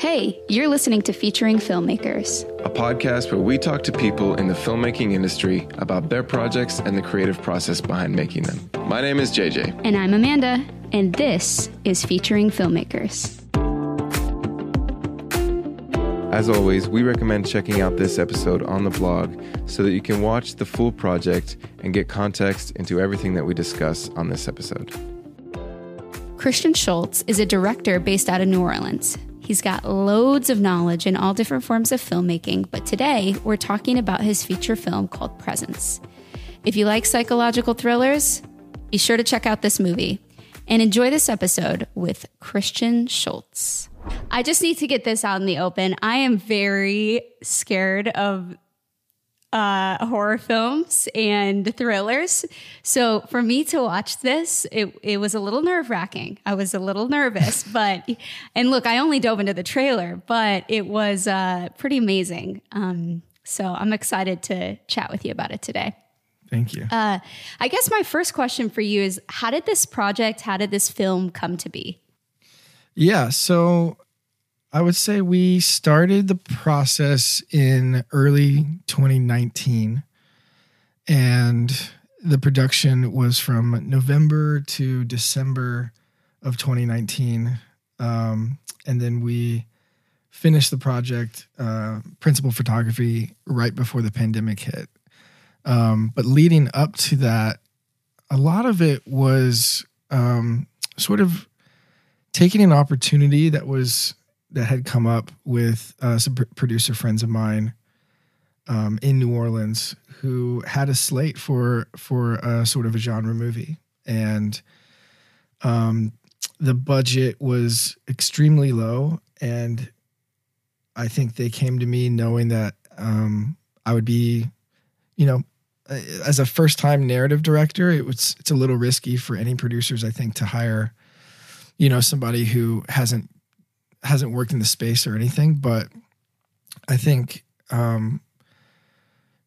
Hey, you're listening to Featuring Filmmakers, a podcast where we talk to people in the filmmaking industry about their projects and the creative process behind making them. My name is JJ. And I'm Amanda, and this is Featuring Filmmakers. As always, we recommend checking out this episode on the blog so that you can watch the full project and get context into everything that we discuss on this episode. Christian Schultz is a director based out of New Orleans. He's got loads of knowledge in all different forms of filmmaking, but today we're talking about his feature film called Presence. If you like psychological thrillers, be sure to check out this movie and enjoy this episode with Christian Schultz. I just need to get this out in the open. I am very scared of uh, horror films and thrillers. So for me to watch this, it, it was a little nerve wracking. I was a little nervous, but, and look, I only dove into the trailer, but it was uh, pretty amazing. Um, so I'm excited to chat with you about it today. Thank you. Uh, I guess my first question for you is how did this project, how did this film come to be? Yeah. So I would say we started the process in early 2019. And the production was from November to December of 2019. Um, and then we finished the project, uh, principal photography, right before the pandemic hit. Um, but leading up to that, a lot of it was um, sort of taking an opportunity that was that had come up with uh, some pr- producer friends of mine um, in New Orleans who had a slate for for a sort of a genre movie, and um, the budget was extremely low, and I think they came to me knowing that um, I would be, you know, as a first time narrative director, it was it's a little risky for any producers, I think, to hire, you know, somebody who hasn't hasn't worked in the space or anything, but I think um,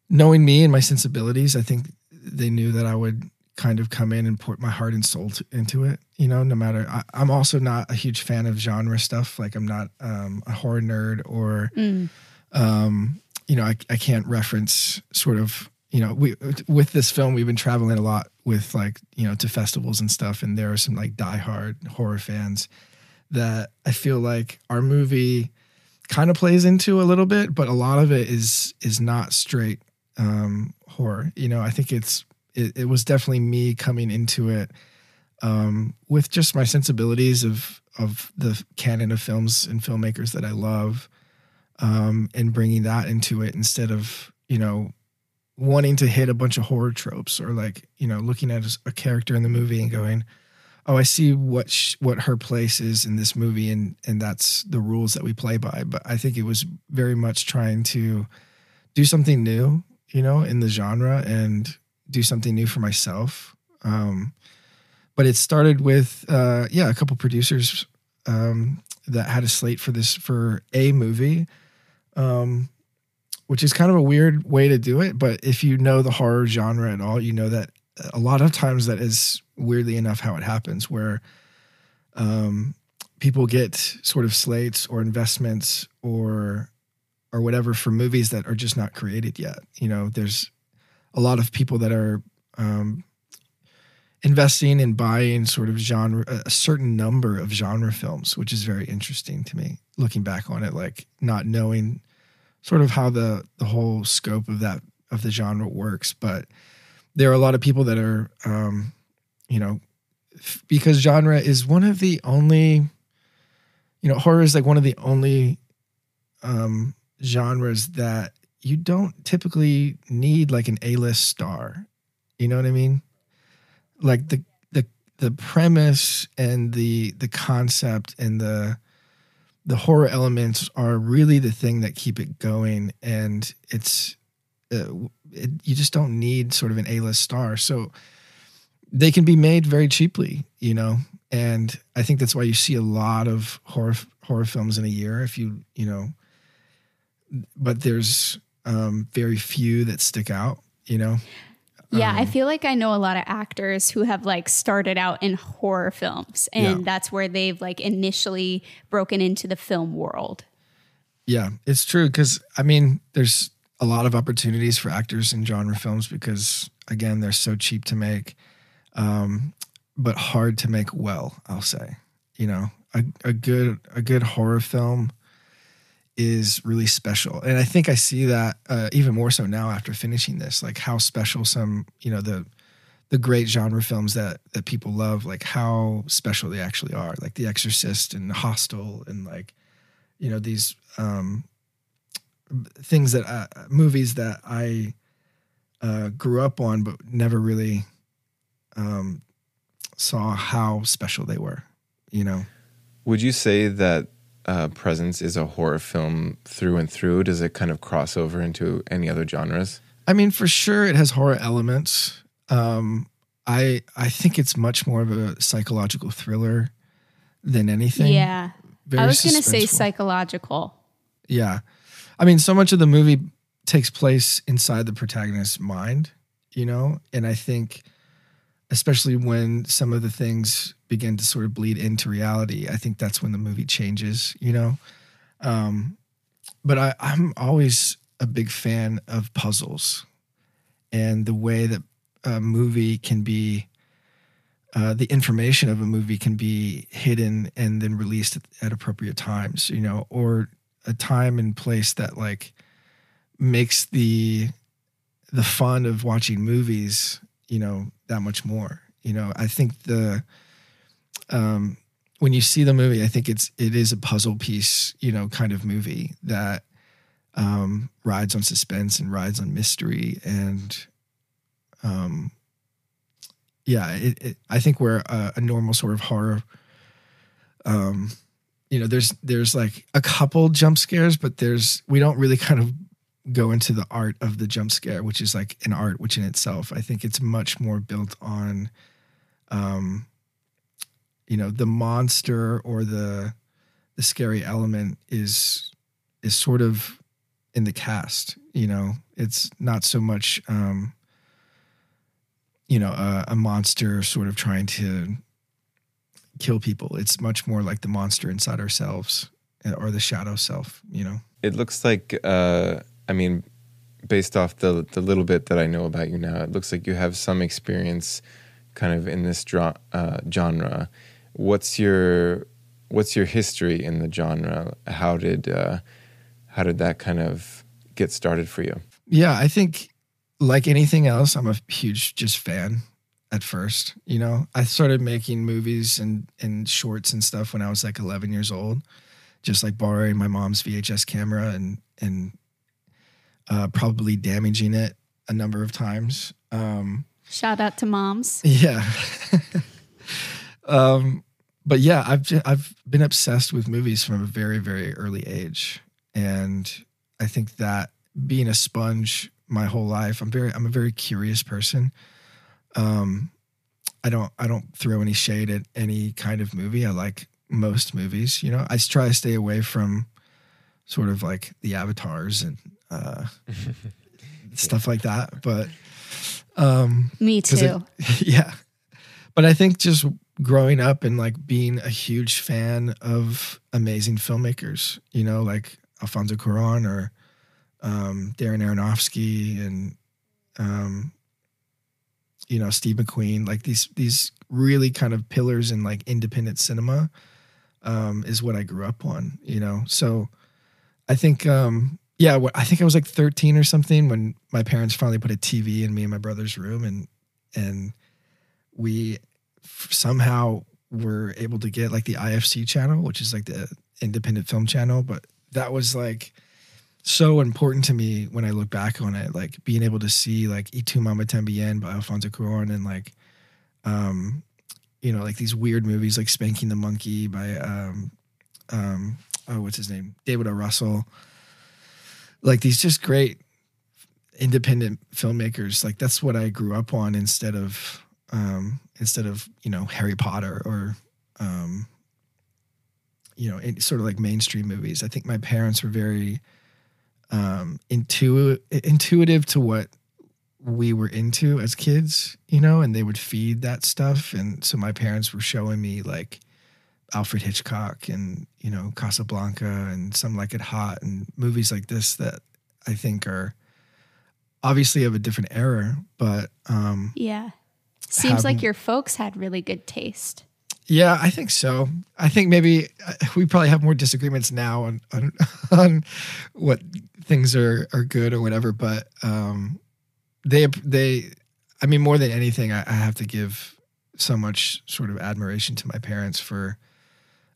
knowing me and my sensibilities, I think they knew that I would kind of come in and put my heart and soul to, into it. You know, no matter. I, am also not a huge fan of genre stuff. Like I'm not um, a horror nerd or, mm. um, you know, I, I can't reference sort of. You know, we with this film we've been traveling a lot with like you know to festivals and stuff, and there are some like diehard horror fans that I feel like our movie kind of plays into a little bit, but a lot of it is is not straight um, horror. You know, I think it's it, it was definitely me coming into it um, with just my sensibilities of of the canon of films and filmmakers that I love, um, and bringing that into it instead of you know wanting to hit a bunch of horror tropes or like you know looking at a character in the movie and going oh, I see what sh- what her place is in this movie, and and that's the rules that we play by. But I think it was very much trying to do something new, you know, in the genre, and do something new for myself. Um, but it started with uh, yeah, a couple producers um, that had a slate for this for a movie. Um, which is kind of a weird way to do it, but if you know the horror genre at all, you know that a lot of times that is weirdly enough how it happens where um, people get sort of slates or investments or or whatever for movies that are just not created yet. You know there's a lot of people that are um, investing and buying sort of genre a certain number of genre films which is very interesting to me looking back on it like not knowing sort of how the the whole scope of that of the genre works. But there are a lot of people that are, um, you know, because genre is one of the only, you know, horror is like one of the only um, genres that you don't typically need like an A-list star. You know what I mean? Like the the the premise and the the concept and the the horror elements are really the thing that keep it going and it's uh, it, you just don't need sort of an A-list star. So they can be made very cheaply, you know. And I think that's why you see a lot of horror horror films in a year. If you you know, but there's um, very few that stick out, you know. Yeah, Um, I feel like I know a lot of actors who have like started out in horror films and Yeah. that's where they've like initially broken into the film world. Yeah, it's true because I mean, there's a lot of opportunities for actors in genre films because again, they're so cheap to make, um, but hard to make well. I'll say, you know, a, a good a good horror film is really special, and I think I see that uh, even more so now after finishing this, like how special some you know the the great genre films that that people love, like how special they actually are, like The Exorcist and Hostel, and like you know these um things that uh, movies that I uh, grew up on, but never really um, saw how special they were. You know, Would you say that uh, Presence is a horror film through and through? Does it kind of cross over into any other genres? I mean, for sure, it has horror elements. Um, I I think it's much more of a psychological thriller than anything. Yeah. Very I was going to say psychological. Yeah. I mean, so much of the movie takes place inside the protagonist's mind, you know? And I think, especially when some of the things begin to sort of bleed into reality, I think that's when the movie changes, you know? Um, but I, I'm always a big fan of puzzles and the way that a movie can be. Uh, the information of a movie can be hidden and then released at, at appropriate times, you know, or a time and place that like makes the the fun of watching movies you know that much more. You know i think the um when you see the movie i think it's it is a puzzle piece you know kind of movie that um rides on suspense and rides on mystery and um yeah it, it i think where a, a normal sort of horror um you know there's there's like a couple jump scares but there's we don't really kind of go into the art of the jump scare which is like an art which in itself i think it's much more built on um you know the monster or the the scary element is is sort of in the cast you know it's not so much um you know a, a monster sort of trying to kill people. It's much more like the monster inside ourselves uh, or the shadow self, you know? It looks like, uh, I mean, based off the the little bit that I know about you now, it looks like you have some experience, kind of in this dra- uh, genre. What's your What's your history in the genre? How did uh, How did that kind of get started for you? Yeah, I think like anything else, I'm a huge just fan at first. You know, I started making movies and, and shorts and stuff when I was like 11 years old, just like borrowing my mom's VHS camera and, and uh, probably damaging it a number of times. Um, Shout out to moms. Yeah. um, but yeah, I've I've been obsessed with movies from a very very early age, and I think that being a sponge my whole life, I'm very I'm a very curious person. Um, I don't I don't throw any shade at any kind of movie. I like most movies. You know, I try to stay away from sort of like the avatars and uh, stuff like that. But um, Me too. it- yeah. But I think just growing up and like being a huge fan of amazing filmmakers, you know, like Alfonso Cuarón or um, Darren Aronofsky and um, you know Steve McQueen, like these these really kind of pillars in like independent cinema, um, is what I grew up on. You know, so I think um, yeah, I think I was like 13 or something when my parents finally put a TV in me and my brother's room, and and we somehow were able to get like the IFC channel, which is like the independent film channel. But that was like so important to me when I look back on it, like being able to see like Y tu Mama Tambien by Alfonso Cuarón and like, um, you know, like these weird movies like Spanking the Monkey by, um, um, oh, what's his name? David O. Russell. Like these just great independent filmmakers. Like that's what I grew up on instead of, um, instead of, you know, Harry Potter or, um, you know, sort of like mainstream movies. I think my parents were very, um, intu- intuitive to what we were into as kids, you know, and they would feed that stuff. And so my parents were showing me like Alfred Hitchcock and, you know, Casablanca and Some Like It Hot and movies like this that I think are obviously of a different era, but um Yeah. Seems Have- like your folks had really good taste. yeah, I think so. I think maybe uh, we probably have more disagreements now on on, on what things are are good or whatever, but um they they I mean more than anything I, I have to give so much sort of admiration to my parents for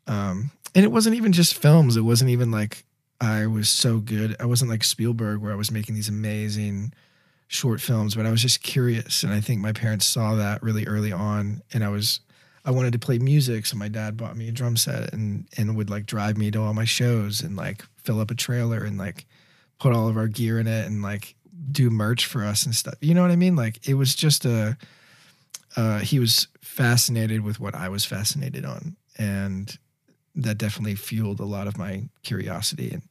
um and it wasn't even just films. It wasn't even like I was so good. I wasn't like Spielberg where I was making these amazing short films, but I was just curious and I think my parents saw that really early on and I was I wanted to play music, so my dad bought me a drum set and and would like drive me to all my shows and like fill up a trailer and like put all of our gear in it and like do merch for us and stuff. You know what I mean? Like it was just a uh he was fascinated with what I was fascinated on and that definitely fueled a lot of my curiosity and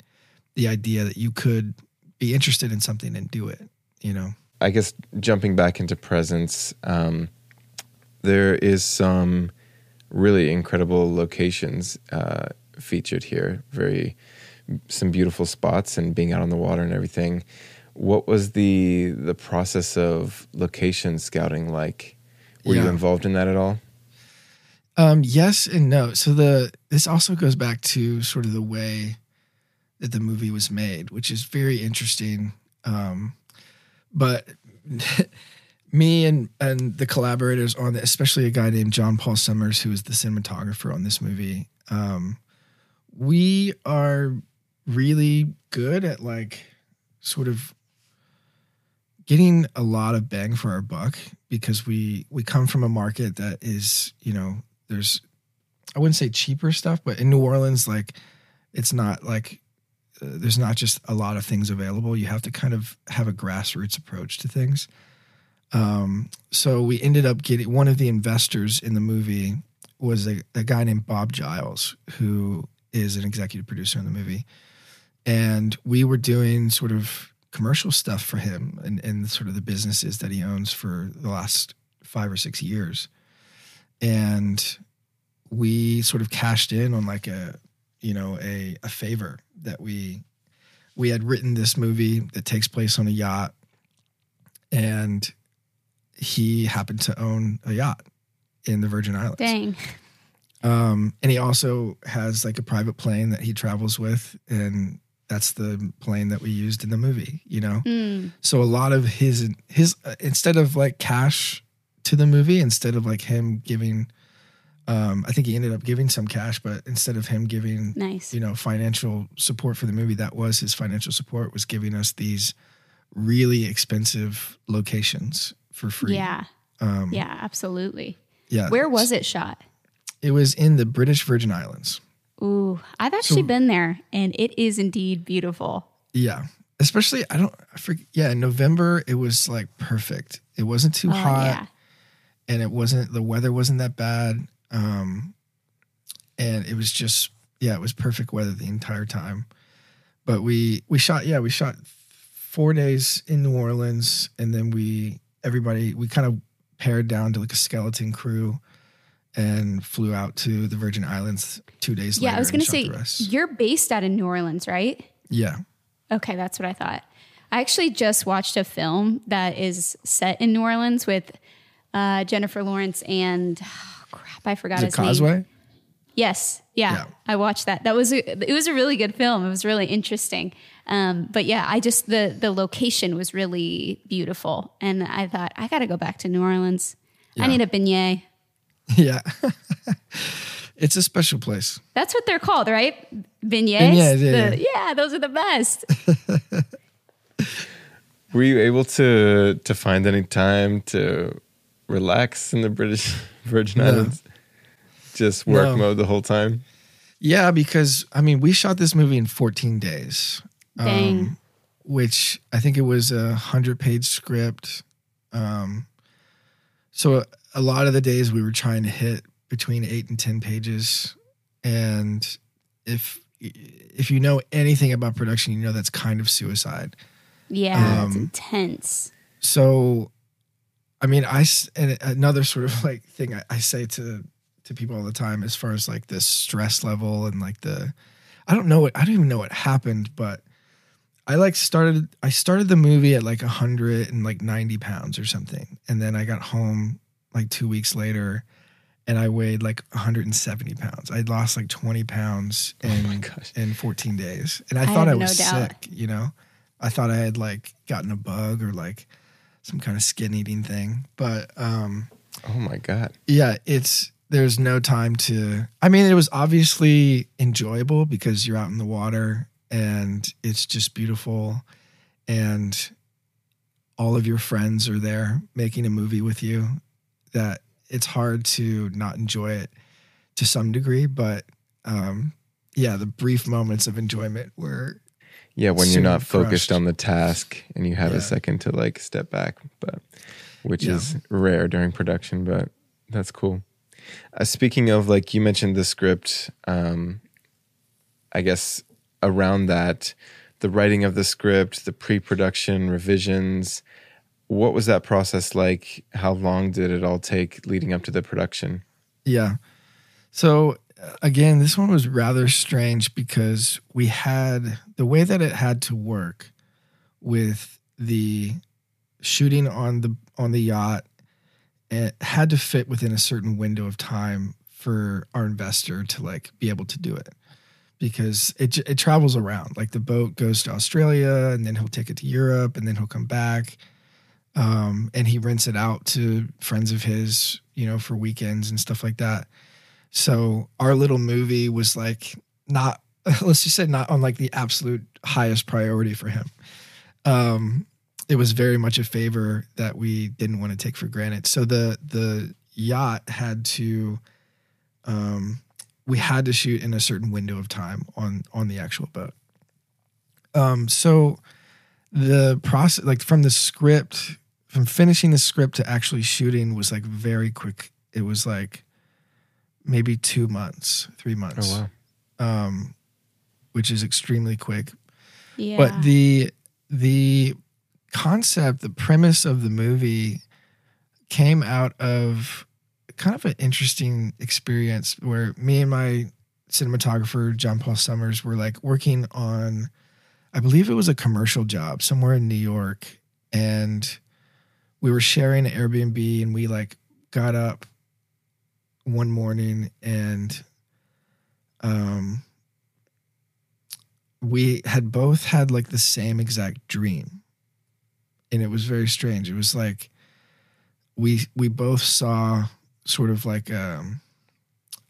the idea that you could be interested in something and do it, you know. I guess jumping back into presence, um, there is some really incredible locations uh, featured here. Very some beautiful spots and being out on the water and everything. What was the the process of location scouting like? Were you involved in that at all? Um, yes and no. So the this also goes back to sort of the way that the movie was made, which is very interesting. Um, but me and and the collaborators on it, especially a guy named John Paul Summers, who is the cinematographer on this movie, um, we are really good at like sort of getting a lot of bang for our buck because we we come from a market that is you know there's I wouldn't say cheaper stuff, but in New Orleans, like it's not like uh, there's not just a lot of things available. You have to kind of have a grassroots approach to things. Um, so we ended up getting one of the investors in the movie was a, a guy named Bob Giles, who is an executive producer in the movie, and we were doing sort of commercial stuff for him and, and sort of the businesses that he owns for the last five or six years and we sort of cashed in on like a you know a a favor that we we had written this movie that takes place on a yacht and he happened to own a yacht in the Virgin Islands. Dang. Um, and he also has like a private plane that he travels with, and that's the plane that we used in the movie. You know, Mm. so a lot of his his uh, instead of like cash to the movie, instead of like him giving, um, I think he ended up giving some cash, but instead of him giving Nice. you know financial support for the movie, that was his financial support was giving us these really expensive locations for free. Yeah. um, Yeah, absolutely. yeah. Where was it shot? It was in the British Virgin Islands. Ooh, I've actually So- been there and it is indeed beautiful. Yeah. Especially, I don't, I forget. Yeah, in November, it was like perfect. It wasn't too Oh, hot yeah. And it wasn't, the weather wasn't that bad. Um, and it was just, yeah, it was perfect weather the entire time. But we, we shot, yeah, we shot four days in New Orleans and then we, everybody, we kind of pared down to like a skeleton crew and flew out to the Virgin Islands two days Yeah, later. Yeah, I was going to say, you're based out of New Orleans, right? yeah. Okay, that's what I thought. I actually just watched a film that is set in New Orleans with uh, Jennifer Lawrence and oh, crap, I forgot Is it his name. Causeway? Yes, yeah, Yeah. I watched that. That was a, it was a really good film. It was really interesting. Um, but yeah, I just the the location was really beautiful, and I thought I got to go back to New Orleans. I need a beignet. Yeah. it's a special place. That's what they're called, right? Beignets. Beignets, yeah, The- yeah, those are the best. Were you able to to find any time to relax in the British Virgin No. Islands? Just work No. mode the whole time. Yeah, because I mean, we shot this movie in 14 days, Dang. which I think it was a hundred page script. Um, so a lot of the days we were trying to hit between eight and 10 pages. And if, if you know anything about production, you know that's kind of suicide. Yeah, it's Um, intense. so I mean, I s- and another sort of like thing I, I say to to people all the time as far as like this stress level and like the I don't know what I don't even know what happened, but I like started I started the movie at like a hundred and like ninety pounds or something, and then I got home like two weeks later, and I weighed like 170 pounds. I lost like 20 pounds Oh in gosh. in 14 days, and I, I thought I have no was sick. You know, I thought I had like gotten a bug or like some kind of skin eating thing, but um, Oh my god. yeah, it's there's no time to. I mean, it was obviously enjoyable because you're out in the water and it's just beautiful, and all of your friends are there making a movie with you. That it's hard to not enjoy it to some degree, but um, yeah, the brief moments of enjoyment were Yeah, when you're not focused crushed. on the task and you have Yeah. a second to like step back, but which Yeah. is rare during production, but that's cool. Uh, speaking of like you mentioned the script, um, I guess around that, the writing of the script, the pre-production revisions, what was that process like? How long did it all take leading up to the production? Yeah. So again, this one was rather strange because we had the way that it had to work with the shooting on the on the yacht. It had to fit within a certain window of time for our investor to like be able to do it because it it travels around. Like the boat goes to Australia and then he'll take it to Europe and then he'll come back. Um, and he rents it out to friends of his, you know, for weekends and stuff like that. So our little movie was like not let's just say not on like the absolute highest priority for him. Um it was very much a favor that we didn't want to take for granted. So the the yacht had to um we had to shoot in a certain window of time on on the actual boat. Um so the process like from the script from finishing the script to actually shooting was like very quick. It was like maybe two months, three months, Oh wow. um, which is extremely quick. Yeah. But the the concept, the premise of the movie came out of kind of an interesting experience where me and my cinematographer John Paul Summers were like working on I believe it was a commercial job somewhere in New York and we were sharing an Airbnb and we like got up one morning and um we had both had like the same exact dream. And it was very strange. It was like we we both saw sort of like um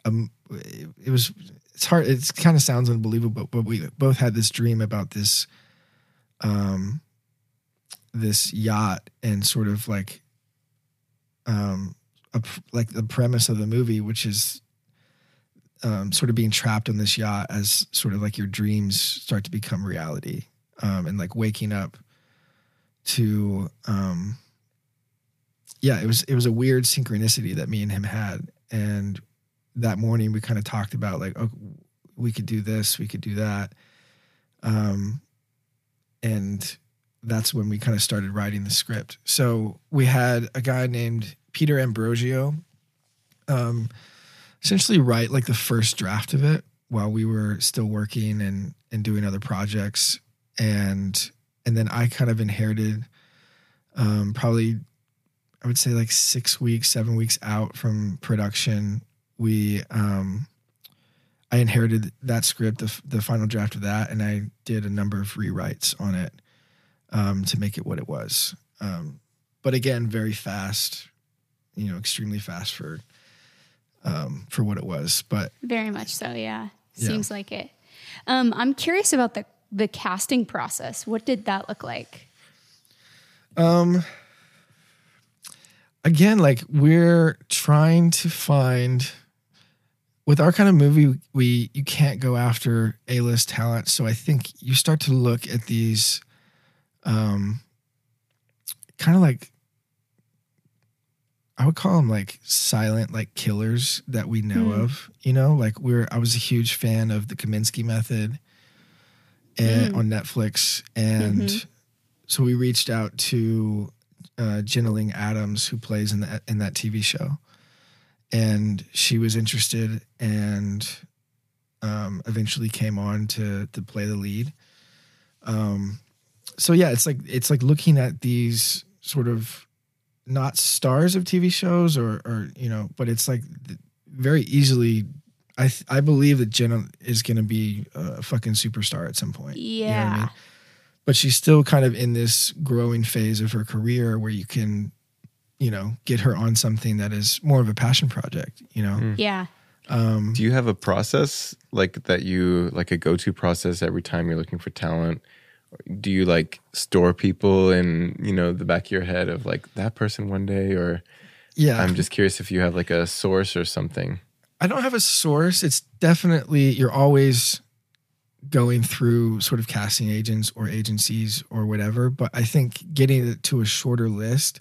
um it was it's hard it kind of sounds unbelievable but we both had this dream about this um this yacht and sort of like um a, like the premise of the movie which is um, sort of being trapped on this yacht as sort of like your dreams start to become reality um, and like waking up to um, yeah it was it was a weird synchronicity that me and him had. And that morning we kind of talked about like oh we could do this we could do that. Um, and that's when we kind of started writing the script. So we had a guy named peter ambrosio um, essentially write like the first draft of it while we were still working and and doing other projects. And and then I kind of inherited um probably I would say like 6 weeks 7 weeks out from production. We um I inherited that script the, the final draft of that and I did a number of rewrites on it um to make it what it was. Um but again very fast you know extremely fast for um, for what it was. But Very much so, yeah. Yeah. Seems like it. Um, I'm curious about the the casting process. What did that look like? um, again, like we're trying to find with our kind of movie, we you can't go after a list talent. So I think you start to look at these, um, kind of like I would call them like silent like killers that we know Mm. of. You know, like we're I was a huge fan of the Kominsky Method, and Mm. on Netflix, and Mhm. so we reached out to uh, Adams, who plays in that in that TV show, and she was interested and um, eventually came on to to play the lead. Um, so yeah, it's like it's like looking at these sort of not stars of TV shows or or you know, but it's like very easily. I th- I believe that Jenna is going to be a fucking superstar at some point. Yeah. You know what I mean? But she's still kind of in this growing phase of her career where you can, you know, get her on something that is more of a passion project. You know. Mm. Yeah. Um, Do you have a process like that you like a go to process every time you're looking for talent? Do you like store people in you know the back of your head of like that person one day, or yeah. I'm just curious if you have like a source or something. I don't have a source. It's definitely you're always going through sort of casting agents or agencies or whatever. But I think getting it to a shorter list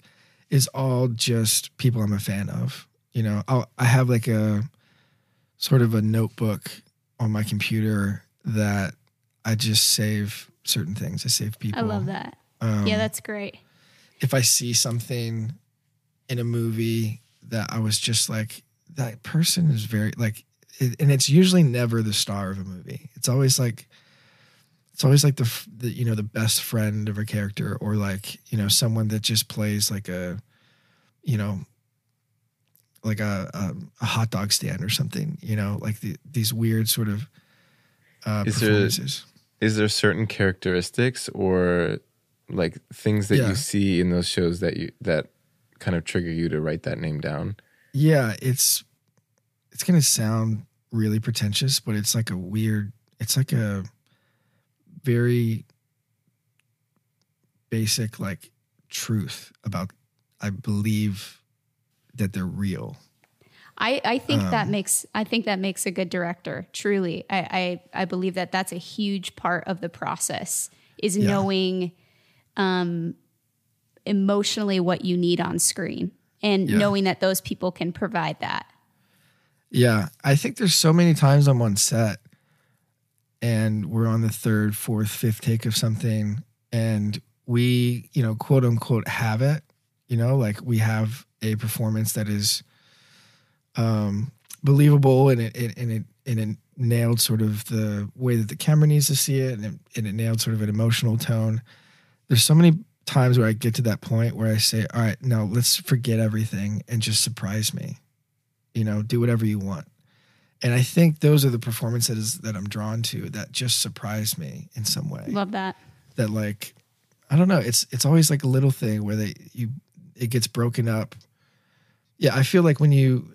is all just people I'm a fan of. You know, I'll, I have like a sort of a notebook on my computer that I just save certain things. I save people. I love that. Um, yeah, that's great. if I see something in a movie that I was just like, that person is very like, it, and it's usually never the star of a movie. It's always like, it's always like the, the you know the best friend of a character or like you know someone that just plays like a, you know, like a a, a hot dog stand or something. You know, like the, these weird sort of uh, Is there- performances. Is there certain characteristics or like things that Yeah. you see in those shows that you that kind of trigger you to write that name down? Yeah, it's it's gonna sound really pretentious, but it's like a weird. It's like a very basic like truth about. I believe that they're real. I, I think that Um, makes I think that makes a good director. Truly, I, I I believe that that's a huge part of the process is Yeah. knowing, um, emotionally what you need on screen and Yeah. knowing that those people can provide that. Yeah, I think there's so many times I'm on set and we're on the third, fourth, fifth take of something and we, you know, quote unquote have it, you know, like we have a performance that is um believable and it, it and it and it nailed sort of the way that the camera needs to see it and it, and it nailed sort of an emotional tone. There's so many times where I get to that point where I say, "All right, now let's forget everything and just surprise me." you know do whatever you want and i think those are the performances that i'm drawn to that just surprise me in some way Love that. that like i don't know it's it's always like a little thing where they you it gets broken up yeah i feel like when you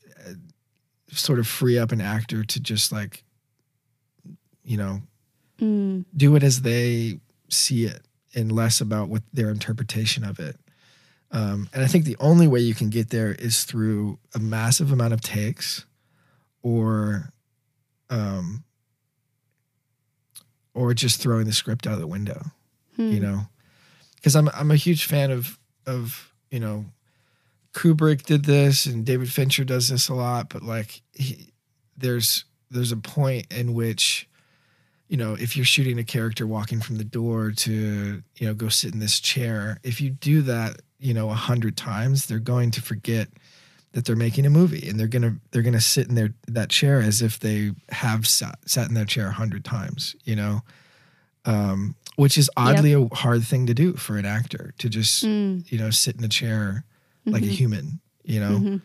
sort of free up an actor to just like you know Mm, do it as they see it and less about what their interpretation of it. Um, and I think the only way you can get there is through a massive amount of takes or um, or just throwing the script out of the window, hmm. you know. Cuz I'm I'm a huge fan of of, you know, Kubrick did this and David Fincher does this a lot, but like he, there's there's a point in which you know, if you're shooting a character walking from the door to, you know, go sit in this chair, if you do that, you know, a hundred times, they're going to forget that they're making a movie and they're gonna they're gonna sit in their that chair as if they have sat, sat in their chair a hundred times, you know. Um, which is oddly a hard thing to do for an actor to just, Mm, you know, sit in a chair like a mhm, human, you know. mhm.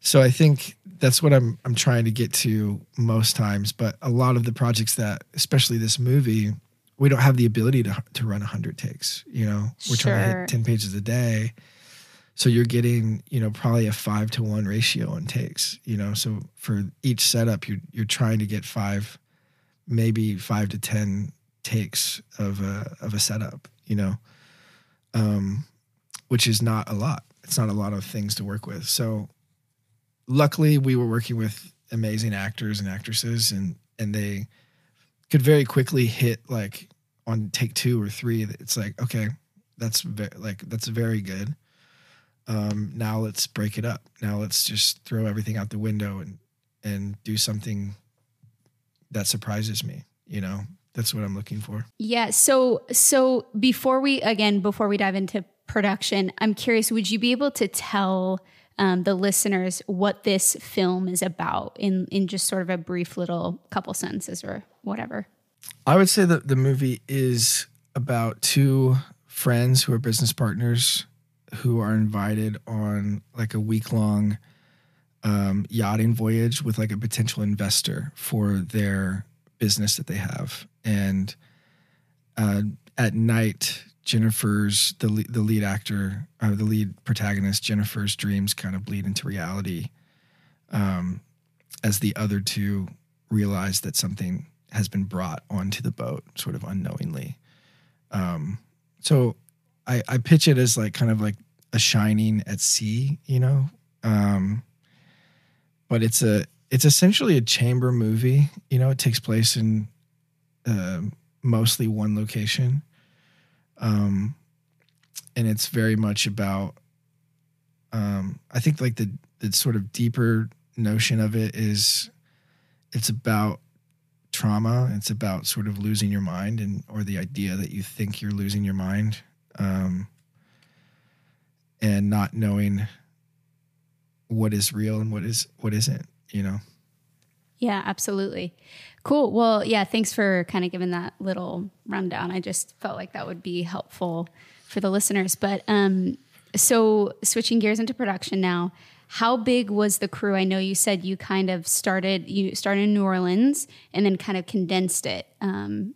So I think that's what I'm I'm trying to get to most times. But a lot of the projects that, especially this movie, we don't have the ability to to run hundred takes. You know, we're trying to hit ten pages a day, so you're getting you know probably a five to one ratio on takes. You know, so for each setup, you're you're trying to get five, maybe five to ten takes of a of a setup. You know, um, which is not a lot. It's not a lot of things to work with. So luckily we were working with amazing actors and actresses and and they could very quickly hit like on take two or three it's like okay that's ve- like that's very good um now let's break it up now let's just throw everything out the window and and do something that surprises me you know that's what i'm looking for Yeah. So so before we again before we dive into production, I'm curious, would you be able to tell um, the listeners what this film is about in, in just sort of a brief little couple sentences or whatever? I would say that the movie is about two friends who are business partners who are invited on like a week long um, yachting voyage with like a potential investor for their business that they have. And uh, at night, Jennifer's the the lead actor, uh, the lead protagonist, Jennifer's dreams kind of bleed into reality, um, as the other two realize that something has been brought onto the boat, sort of unknowingly. Um, so I, I pitch it as like kind of like a shining at sea, you know. Um, but it's a it's essentially a chamber movie. You know, it takes place in uh, mostly one location, um, and it's very much about. Um, I think like the the sort of deeper notion of it is, it's about trauma. It's about sort of losing your mind and or the idea that you think you're losing your mind, um, and not knowing what is real and what is what isn't. You know. Yeah, absolutely. Cool. Well, yeah, thanks for kind of giving that little rundown. I just felt like that would be helpful for the listeners. But um, so switching gears into production now, how big was the crew? I know you said you kind of started you started in New Orleans and then kind of condensed it um,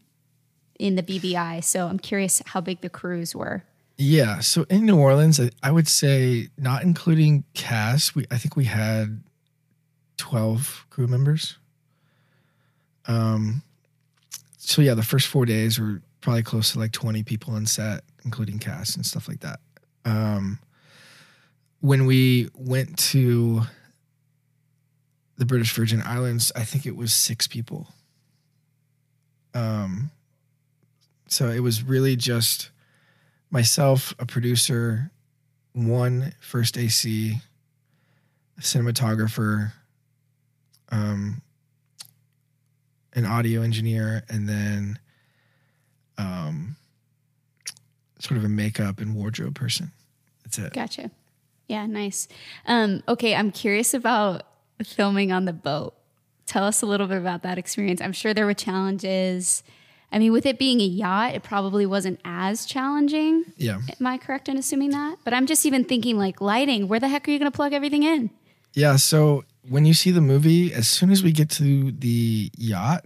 in the BVI. So I'm curious how big the crews were. Yeah. So in New Orleans, I, I would say not including cast, we I think we had 12 crew members. Um, so yeah, the first four days were probably close to like 20 people on set, including cast and stuff like that. Um, when we went to the British Virgin Islands, I think it was six people. Um, so it was really just myself, a producer, one first AC, a cinematographer, um, an audio engineer, and then um, sort of a makeup and wardrobe person. That's it. Gotcha. Yeah, nice. Um, okay, I'm curious about filming on the boat. Tell us a little bit about that experience. I'm sure there were challenges. I mean, with it being a yacht, it probably wasn't as challenging. Yeah. Am I correct in assuming that? But I'm just even thinking like lighting. Where the heck are you going to plug everything in? Yeah. So when you see the movie, as soon as we get to the yacht,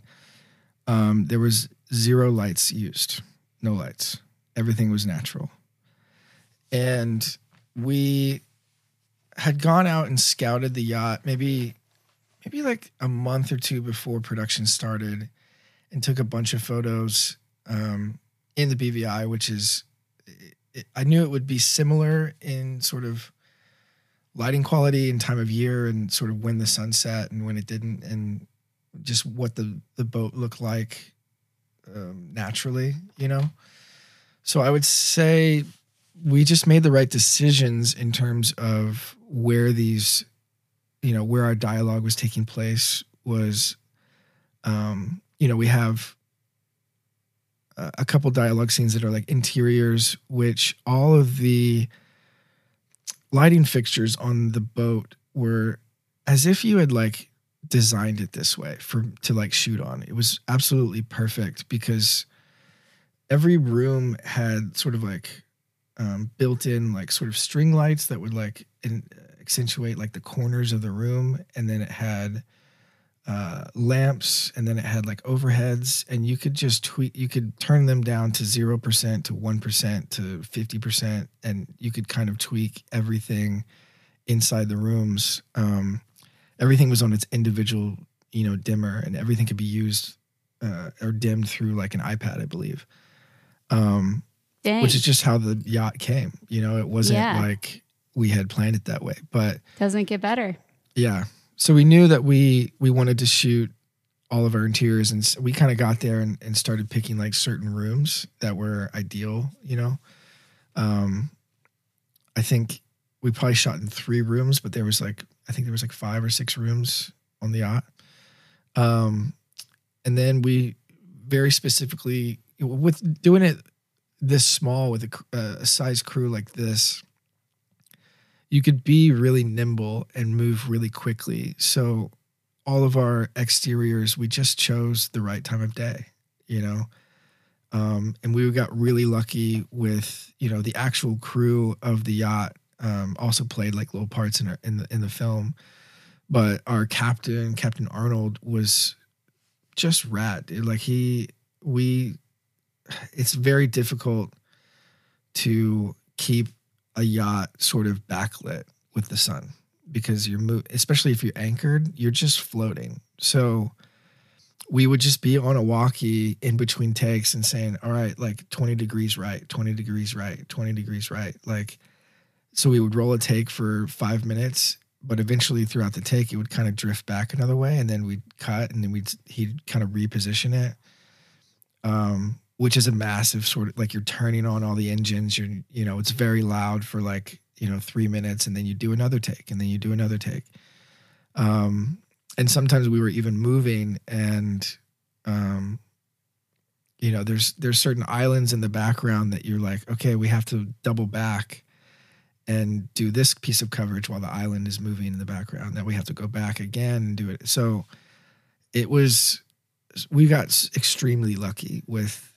um, there was zero lights used, no lights. Everything was natural. And we had gone out and scouted the yacht maybe maybe like a month or two before production started and took a bunch of photos um, in the BVI, which is I knew it would be similar in sort of lighting quality and time of year and sort of when the sun set and when it didn't and just what the the boat looked like um, naturally, you know. So I would say we just made the right decisions in terms of where these, you know, where our dialogue was taking place was, um, you know, we have a couple dialogue scenes that are like interiors, which all of the lighting fixtures on the boat were as if you had like designed it this way for to like shoot on. It was absolutely perfect because every room had sort of like um, built in like sort of string lights that would like in, accentuate like the corners of the room, and then it had uh, lamps, and then it had like overheads, and you could just tweak. You could turn them down to zero percent, to one percent, to fifty percent, and you could kind of tweak everything inside the rooms. Um, everything was on its individual, you know, dimmer, and everything could be used uh, or dimmed through like an iPad, I believe. Um, Dang. which is just how the yacht came. You know, it wasn't Yeah. like we had planned it that way. But Doesn't get better. yeah, so we knew that we we wanted to shoot all of our interiors, and we kind of got there and, and started picking like certain rooms that were ideal. You know, um, I think we probably shot in three rooms, but there was like I think there was like five or six rooms on the yacht. Um, and then we very specifically with doing it this small with a, uh, a size crew like this, you could be really nimble and move really quickly. So all of our exteriors, we just chose the right time of day, you know. Um, and we got really lucky with you know the actual crew of the yacht um, also played like little parts in our, in the in the film, but our captain Captain Arnold was just rad. dude. Like he we, it's very difficult to keep a yacht sort of backlit with the sun because you're mo- especially if you're anchored, you're just floating. So we would just be on a walkie in between takes and saying, "All right, like 20 degrees right, 20 degrees right, 20 degrees right." Like so we would roll a take for 5 minutes, but eventually throughout the take it would kind of drift back another way and then we'd cut and then we'd he'd kind of reposition it. Um which is a massive sort of like you're turning on all the engines, you're you know, it's very loud for like, you know, 3 minutes and then you do another take and then you do another take. Um and sometimes we were even moving and um you know there's there's certain islands in the background that you're like okay we have to double back and do this piece of coverage while the island is moving in the background then we have to go back again and do it so it was we got extremely lucky with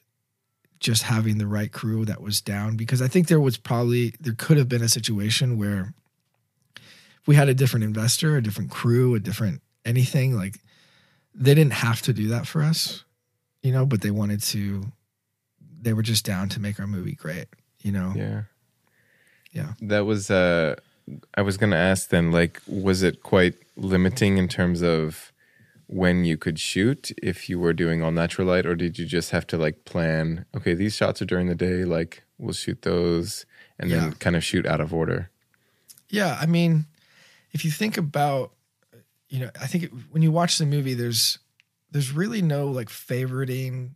just having the right crew that was down because i think there was probably there could have been a situation where if we had a different investor a different crew a different anything like they didn't have to do that for us you know but they wanted to they were just down to make our movie great you know Yeah. Yeah. That was uh I was going to ask then like was it quite limiting in terms of when you could shoot if you were doing all natural light or did you just have to like plan okay these shots are during the day like we'll shoot those and Yeah. then kind of shoot out of order. Yeah, I mean, if you think about, you know, I think it, when you watch the movie, there's there's really no like favoriting.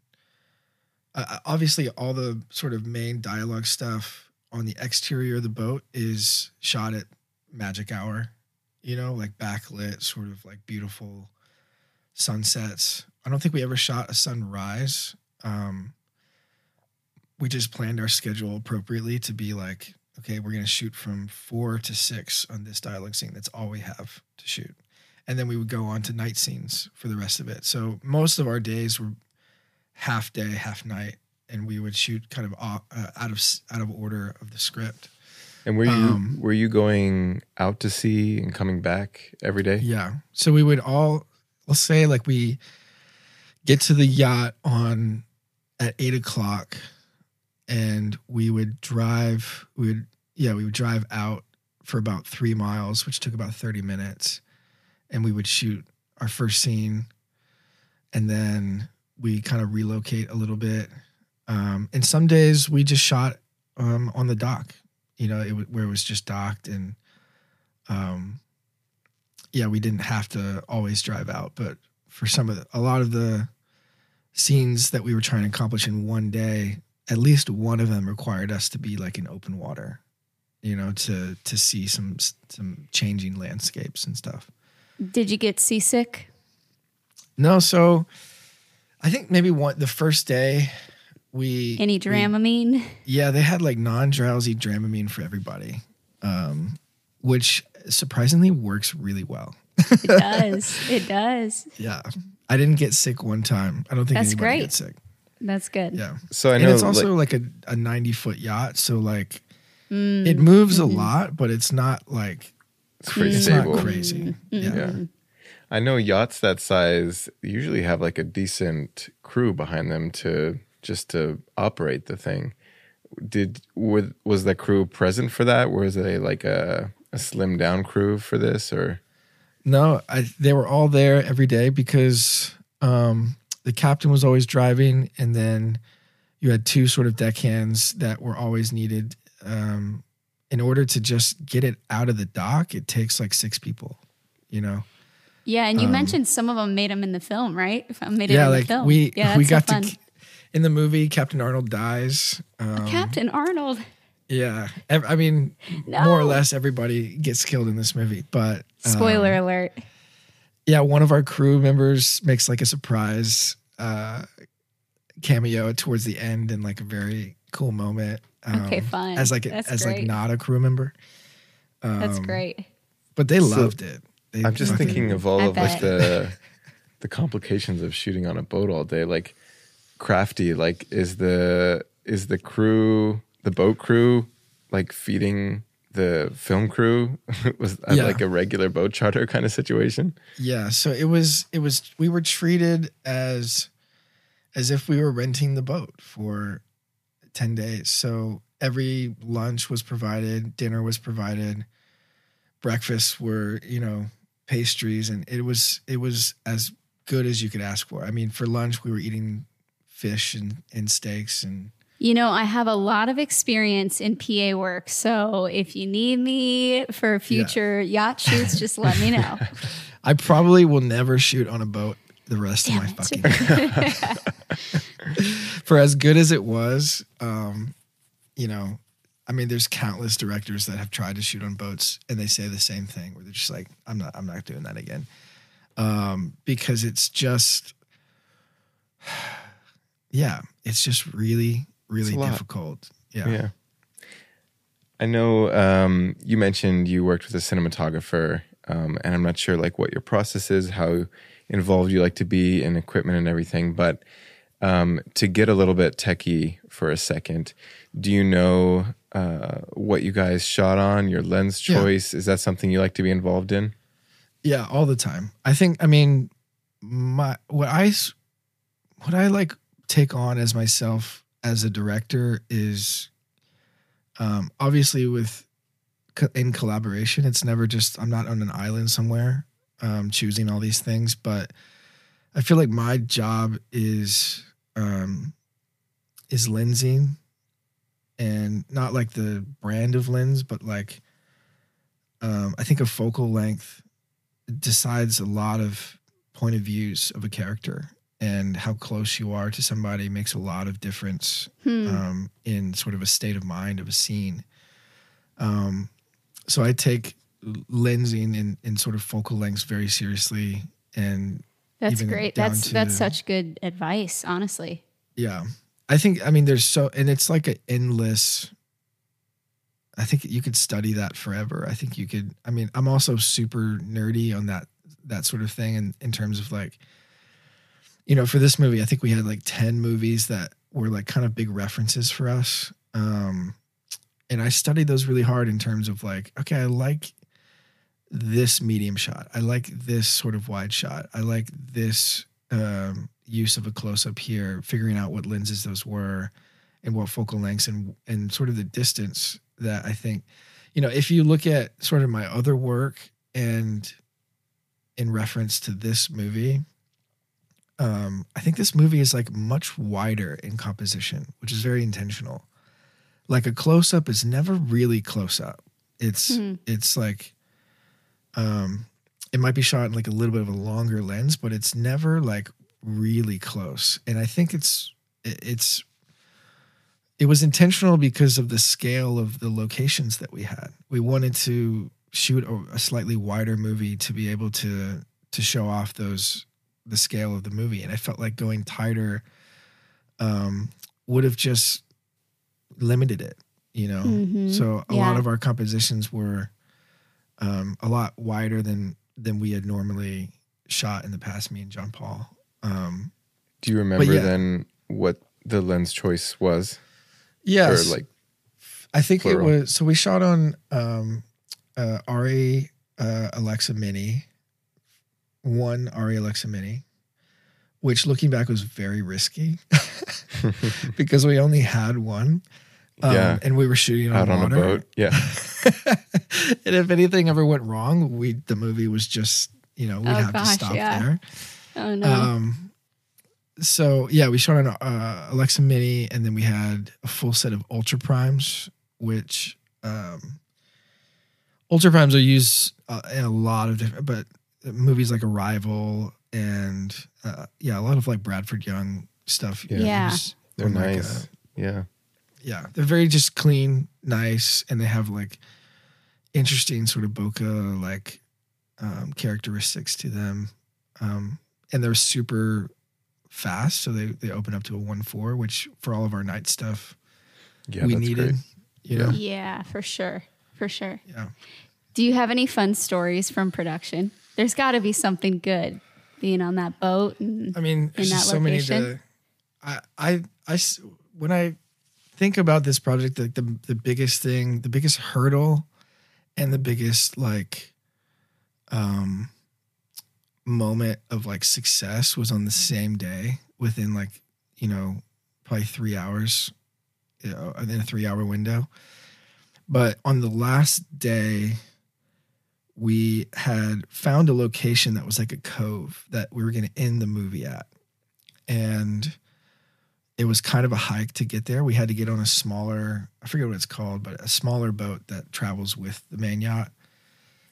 Uh, obviously, all the sort of main dialogue stuff on the exterior of the boat is shot at magic hour, you know, like backlit, sort of like beautiful sunsets. I don't think we ever shot a sunrise. Um, we just planned our schedule appropriately to be like, okay, we're going to shoot from four to six on this dialogue scene. That's all we have to shoot. And then we would go on to night scenes for the rest of it. So most of our days were half day, half night, and we would shoot kind of off, uh, out of out of order of the script. And were you Um, were you going out to sea and coming back every day? Yeah. So we would all, let's say, like we get to the yacht on at eight o'clock, and we would drive. We would, yeah, we would drive out for about three miles, which took about thirty minutes, and we would shoot our first scene, and then we kind of relocate a little bit. Um, and some days we just shot um, on the dock, you know, it, where it was just docked and. Um, yeah, we didn't have to always drive out, but for some of the, a lot of the scenes that we were trying to accomplish in one day, at least one of them required us to be like in open water, you know, to to see some some changing landscapes and stuff. Did you get seasick? No, so I think maybe one the first day we Any we- Dramamine? yeah, they had like non-drowsy Dramamine for everybody, um, which surprisingly works really well. It does. it does. Yeah. I didn't get sick one time. I don't think That's anybody great. gets sick. That's good. Yeah. So I and know it's also like, like, a, a 90 foot yacht. So like Mm, it moves mm-hmm. a lot, but it's not like it's pretty it's stable. not crazy. Yeah. Yeah. I know yachts that size usually have like a decent crew behind them to just to operate the thing. Did were, was the crew present for that? Was it like a a slim down crew for this or No, I they were all there every day because um the captain was always driving and then you had two sort of deckhands that were always needed. Um in order to just get it out of the dock, it takes like six people, you know. Yeah, and you Um, mentioned some of them made them in the film, right? Made it yeah, in like the film. we yeah, we got so to in the movie Captain Arnold dies. Um, Captain Arnold. Yeah, I mean, No. more or less everybody gets killed in this movie, but um, Spoiler alert. yeah, one of our crew members makes like a surprise uh, cameo towards the end in like a very cool moment. Okay, um, fun. As like That's as like not a crew member. That's Um, great. But they So, loved it. They I'm just fucking- thinking of all I of like the the complications of shooting on a boat all day. Like crafty, like is the is the crew the boat crew like feeding the film crew was uh, Yeah. like a regular boat charter kind of situation? Yeah, so it was it was we were treated as as if we were renting the boat for 10 days. So every lunch was provided, dinner was provided, breakfasts were, you know, pastries and it was it was as good as you could ask for. I mean, for lunch we were eating fish and, and steaks and You know, I have a lot of experience in PA work. So if you need me for future yacht shoots, just let me know. I probably will never shoot on a boat the rest Damn of my fucking for as good as it was, um, you know, I mean, there's countless directors that have tried to shoot on boats and they say the same thing where they're just like, I'm not, I'm not doing that again. Um, because it's just, yeah, it's just really, really It's a lot. difficult. Yeah. Yeah. I know um, you mentioned you worked with a cinematographer, um, and I'm not sure like what your process is, how involved you like to be in equipment and everything. But um, to get a little bit techie for a second, do you know uh, what you guys shot on? Your lens Yeah. choice is that something you like to be involved in? Yeah, all the time. I think. I mean, my what I what I like take on as myself as a director is, um, obviously with in collaboration. It's never just I'm not on an island somewhere, um, choosing all these things. But I feel like my job is um, is lensing, and not like the brand of lens, but like um, I think a focal length decides a lot of point of views of a character and how close you are to somebody makes a lot of difference Hmm. um, in sort of a state of mind of a scene. Um, so I take lensing and, and sort of focal lengths very seriously. And That's great. That's to- that's such good advice, honestly. yeah, I think, I mean, there's so, and it's like an endless, I think you could study that forever. I think you could, I mean, I'm also super nerdy on that, that sort of thing. And in terms of like, you know, for this movie, I think we had like 10 movies that were like kind of big references for us. Um, and I studied those really hard in terms of like, okay, I like this medium shot. I like this sort of wide shot. I like this um, use of a close up here, figuring out what lenses those were and what focal lengths and and sort of the distance that I think, you know, if you look at sort of my other work and in reference to this movie, um, I think this movie is like much wider in composition, which is very intentional. Like a close up is never really close up. It's Hmm. it's like um it might be shot in like a little bit of a longer lens, but it's never like really close. And I think it's it- it's it was intentional because of the scale of the locations that we had. We wanted to shoot a, a slightly wider movie to be able to to show off those the scale of the movie. And I felt like going tighter um would have just limited it, you know. Mhm. So a Yeah. lot of our compositions were um, a lot wider than than we had normally shot in the past. Me and John Paul. Um, Do you remember yeah. then what the lens choice was? yes, Or like, I think plural? it was. So we shot on um, uh, ARRI uh, Alexa Mini, one ARRI Alexa Mini, which looking back was very risky because we only had one. Um, Yeah. and we were shooting on out on a boat? Yeah. and if anything ever went wrong, we the movie was just you know we'd Oh, have gosh, to stop yeah. there. Oh no. Um, so yeah, we shot an uh, Alexa Mini, and then we had a full set of Ultra Primes, which um, Ultra Primes are used uh, in a lot of different, but movies like Arrival and uh, yeah, a lot of like Bradford Young stuff. Yeah. Yeah. use They're on, like, nice. a- yeah. yeah, they're very just clean, nice, and they have like interesting sort of bokeh like um, characteristics to them, um, and they're super fast. So they they open up to a one four, which for all of our night stuff Yeah, we needed. great. You know, Yeah, for sure. For sure. yeah. Do you have any fun stories from production? There's got to be something good being on that boat. And, I mean, there's in that so many location? to. I, I, I s- when I think about this project, like the the biggest thing, the biggest hurdle, and the biggest like, um, moment of like success was on the same day within like you know probably three hours, you know, in a three hour window. But on the last day, we had found a location that was like a cove that we were going to end the movie at. And it was kind of a hike to get there. We had to get on a smaller, I forget what it's called, but a smaller boat that travels with the main yacht.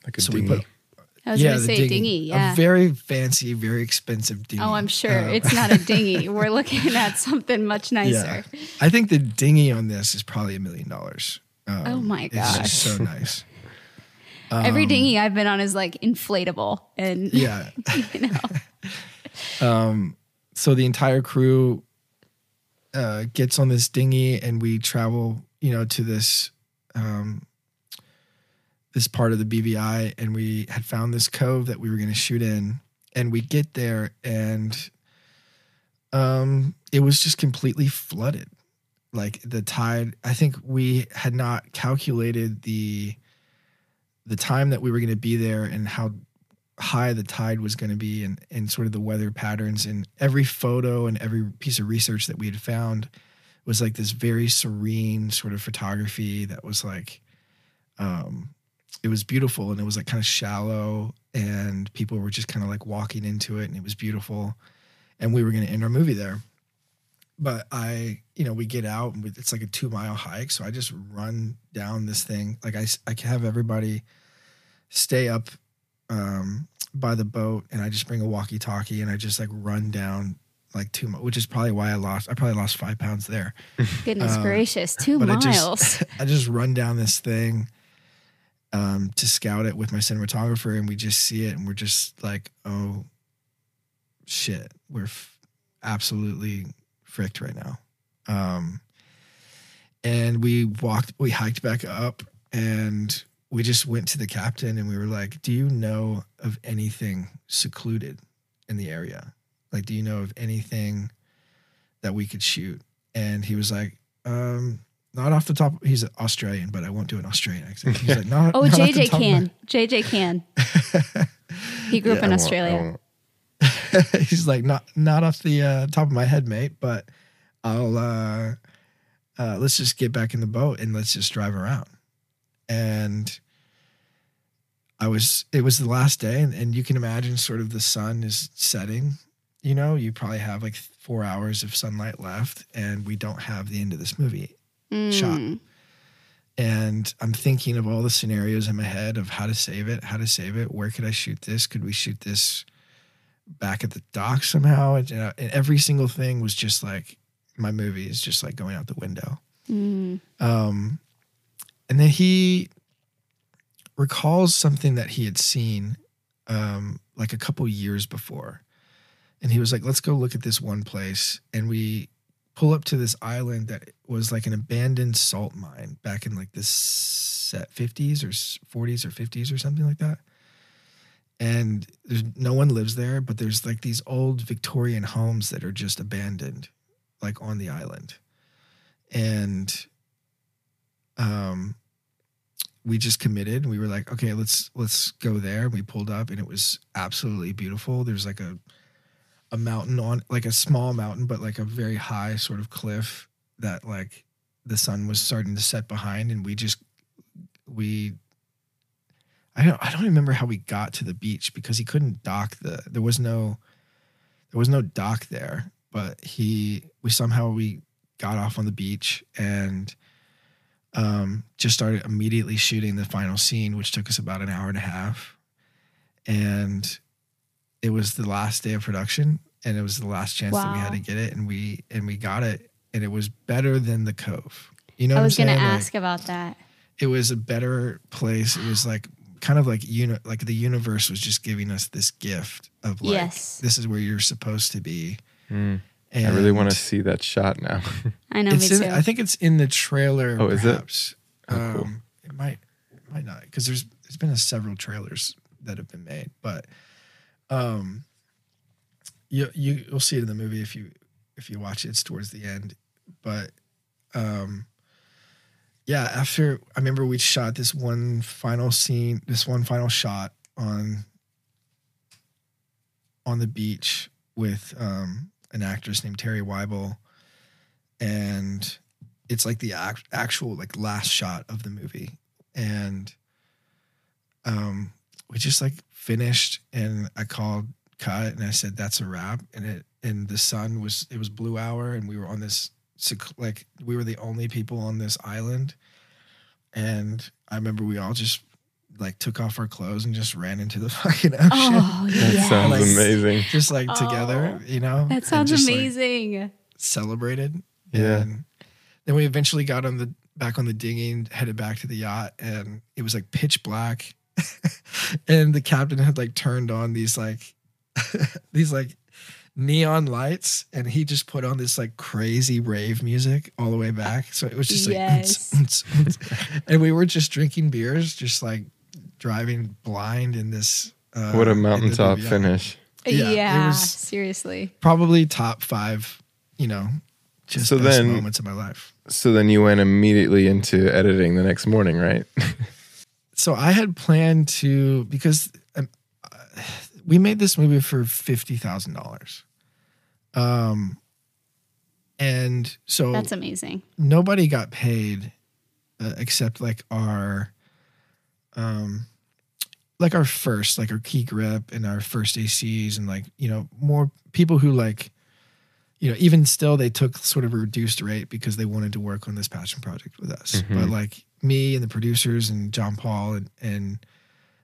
Like a So we put- I was going to say dinghy. Yeah. A very fancy, very expensive dinghy. oh, I'm sure. Um, it's not a dinghy. We're looking at something much nicer. Yeah. I think the dinghy on this is probably a million dollars. Um, Oh my god! It's just so nice. Every dinghy I've been on is like inflatable. And, Yeah. you know, so the entire crew uh, gets on this dinghy and we travel you know to this um, this part of the BVI and we had found this cove that we were going to shoot in and we get there and um, it was just completely flooded like the tide i think we had not calculated the the time that we were going to be there and how high the tide was going to be and, and sort of the weather patterns and every photo and every piece of research that we had found was like this very serene sort of photography that was like um it was beautiful and it was like kind of shallow and people were just kind of like walking into it and it was beautiful. And we were going to end our movie there but i you know we get out and we- it's like a two mile hike so i just run down this thing like I, can have everybody stay up um, by the boat, and I just bring a walkie-talkie, and I just like run down like two, mi- which is probably why I lost. I probably lost five pounds there. goodness Um, gracious, two but I miles. just, I just run down this thing um, to scout it with my cinematographer, and we just see it, and we're just like, oh shit, we're f- absolutely fricked right now. Um, and we walked, we hiked back up, and we just went to the captain, and we were like, "Do you know of anything secluded in the area? Like, do you know of anything that we could shoot?" And he was like, um, not off the top. He's Australian, but I won't do an Australian accent. He's like, not. oh, not off the JJ top of my- can. JJ can. He grew up in I won't- I Australia. He's like, not not off the uh, top of my head, mate. But I'll uh, uh, let's just get back in the boat and let's just drive around. And I was, it was the last day, and, and you can imagine sort of the sun is setting. You know, you probably have like four hours of sunlight left, and we don't have the end of this movie. shot. Mm. and I'm thinking of all the scenarios in my head of how to save it, how to save it. Where could I shoot this? Could we shoot this back at the dock somehow? And, you know, and every single thing was just like my movie is just like going out the window. Mm. Um, and then he recalls something that he had seen um, like a couple years before. And he was like, let's go look at this one place. And we pull up to this island that was like an abandoned salt mine back in like the 50s or 40s or 50s or something like that. And there's no one lives there, but there's like these old Victorian homes that are just abandoned, like on the island. And um we just committed. We were like, okay, let's let's go there. We pulled up and it was absolutely beautiful. There's like a a mountain on like a small mountain, but like a very high sort of cliff that like the sun was starting to set behind and we just we I don't I don't remember how we got to the beach because he couldn't dock the there was no there was no dock there, but he we somehow we got off on the beach and um, just started immediately shooting the final scene, which took us about an hour and a half. And it was the last day of production, and it was the last chance that we had to get it, and we and we got it, and it was better than the Cove. You know, I what was going to saying? Like, ask about that. it was a better place. It was like kind of like uni- like the universe was just giving us this gift of like Yes. this is where you're supposed to be Mm. I really want to see that shot now. I know, It's me in, too. I think it's in the trailer. Oh, is it? Oh, cool. Um, it might, it might not, because there's there's been a several trailers that have been made, but um, you you you'll see it in the movie if you if you watch it. It's towards the end, but um, yeah. After I remember we shot this one final scene, this one final shot on on the beach with um, an actress named Terry Weibel, and it's like the act, actual like last shot of the movie, and um, we just like finished, and I called cut, and I said that's a wrap, and it and the sun was it was blue hour, and we were on this like we were the only people on this island, and I remember we all just like took off our clothes and just ran into the fucking ocean. oh, that yes. sounds Like- amazing. just like together, Oh, you know. That sounds just, like, amazing. celebrated. Yeah. And then we eventually got on the back on the dinghy and headed back to the yacht, and it was like pitch black, and the captain had like turned on these like these like neon lights, and he just put on this like crazy rave music all the way back. So it was just like, Yes. and we were just drinking beers, just like driving blind in this. Uh, what a mountaintop finish. yeah, yeah, it was- seriously. Probably top five, you know, just So best then- moments of my life. So then you went immediately into editing the next morning, right? so I had planned to because um, uh, we made this movie for fifty thousand dollars, um, and so That's amazing. nobody got paid uh, except like our, um, like our first, like our key grip and our first ACs and like you know more people who like, you know, even still they took sort of a reduced rate because they wanted to work on this passion project with us. Mhm. But like me and the producers and John Paul and and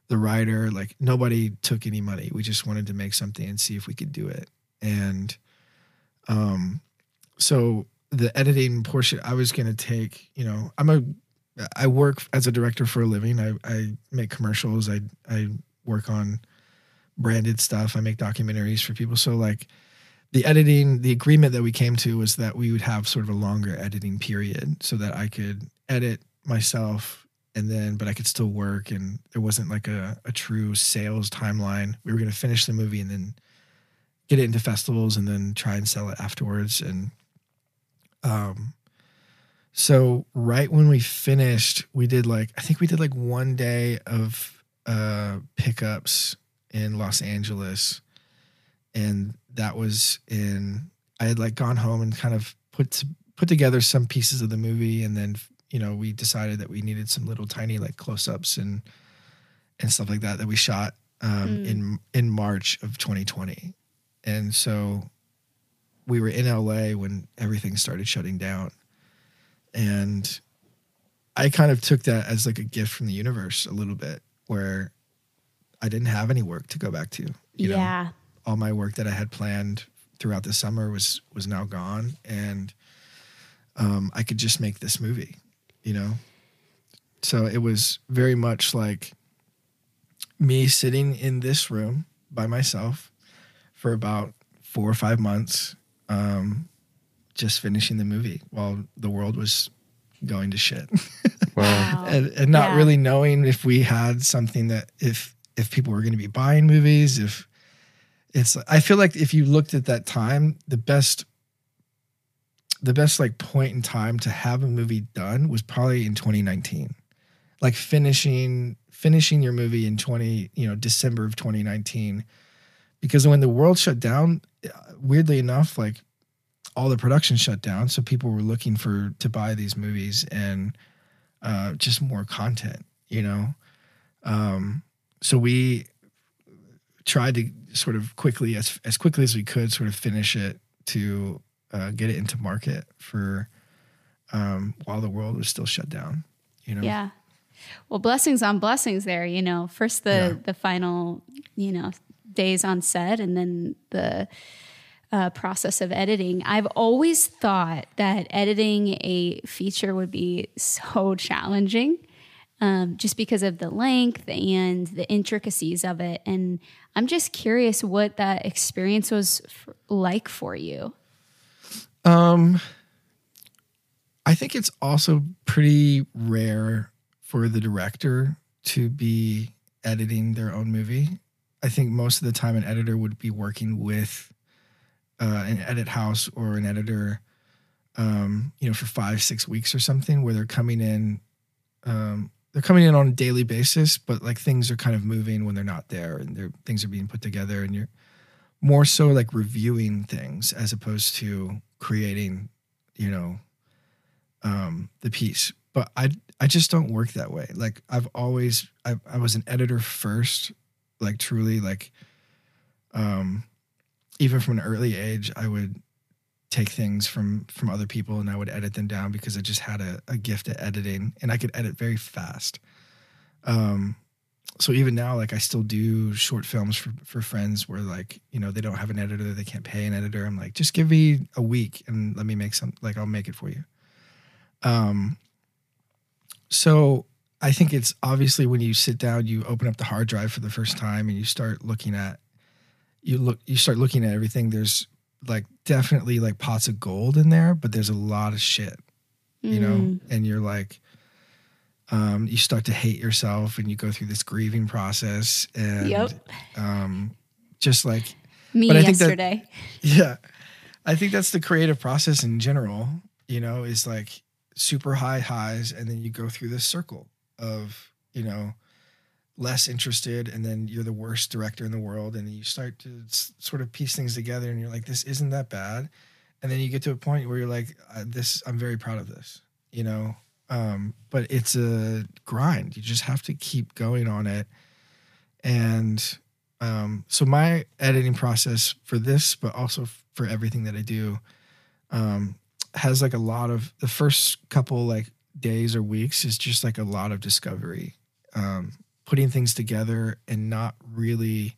the writer, like nobody took any money. We just wanted to make something and see if we could do it. And um so the editing portion I was going to take, you know, I'm a I work as a director for a living. I I make commercials. I I work on branded stuff. I make documentaries for people. So like the editing, the agreement that we came to was that we would have sort of a longer editing period so that I could edit myself and then but I could still work and there wasn't like a, a true sales timeline. We were gonna finish the movie and then get it into festivals and then try and sell it afterwards. And um so right when we finished, we did like I think we did like one day of uh pickups in Los Angeles. And that was in I had like gone home and kind of put put together some pieces of the movie and then you know we decided that we needed some little tiny like close-ups and and stuff like that that we shot um, Mm. in in March of 2020 and so we were in LA when everything started shutting down and I kind of took that as like a gift from the universe a little bit where I didn't have any work to go back to you know yeah. all my work that I had planned throughout the summer was was now gone, and um, I could just make this movie, you know. So it was very much like me sitting in this room by myself for about four or five months, um, just finishing the movie while the world was going to shit Wow. Wow. and, and not Yeah. really knowing if we had something that if if people were going to be buying movies if it's i feel like if you looked at that time the best the best like point in time to have a movie done was probably in 2019 like finishing finishing your movie in 20 you know december of 2019 because when the world shut down weirdly enough like all the production shut down so people were looking for to buy these movies and uh, just more content, you know. Um, so we tried to sort of quickly, as as quickly as we could, sort of finish it to uh, get it into market for um, while the world was still shut down. You know. Yeah. Well, blessings on blessings there, you know. First the Yeah. the final, you know, days on set and then the uh, process of editing. I've always thought that editing a feature would be so challenging. Um, just because of the length and the intricacies of it. And I'm just curious what that experience was f- like for you. Um, I think it's also pretty rare for the director to be editing their own movie. I think most of the time an editor would be working with uh, an edit house or an editor, um, you know, for five, six weeks or something, where they're coming in. Um, they're coming in on a daily basis, but like things are kind of moving when they're not there, and they're, things are being put together, and you're more so like reviewing things as opposed to creating, you know, um, the piece. But I I just don't work that way. Like I've always I, I was an editor first, like truly like um even from an early age I would take things from from other people and I would edit them down because I just had a, a gift at editing and I could edit very fast. Um so even now like I still do short films for for friends where like, you know, they don't have an editor, they can't pay an editor. I'm like, just give me a week and let me make some like I'll make it for you. Um so I think it's obviously when you sit down, you open up the hard drive for the first time and you start looking at you look you start looking at everything. There's like definitely like pots of gold in there, but there's a lot of shit. You know? Mm. And you're like um you start to hate yourself and you go through this grieving process and Yep. um just like Me But I think that- yesterday. yeah. I think that's the creative process in general, you know, is like super high highs and then you go through this circle of, you know, less interested and then you're the worst director in the world and you start to sort of piece things together and you're like this isn't that bad and then you get to a point where you're like this I'm very proud of this, you know. Um but it's a grind. You just have to keep going on it and um, so my editing process for this, but also for everything that I do, um, has like a lot of the first couple like days or weeks is just like a lot of discovery, um, putting things together and not really,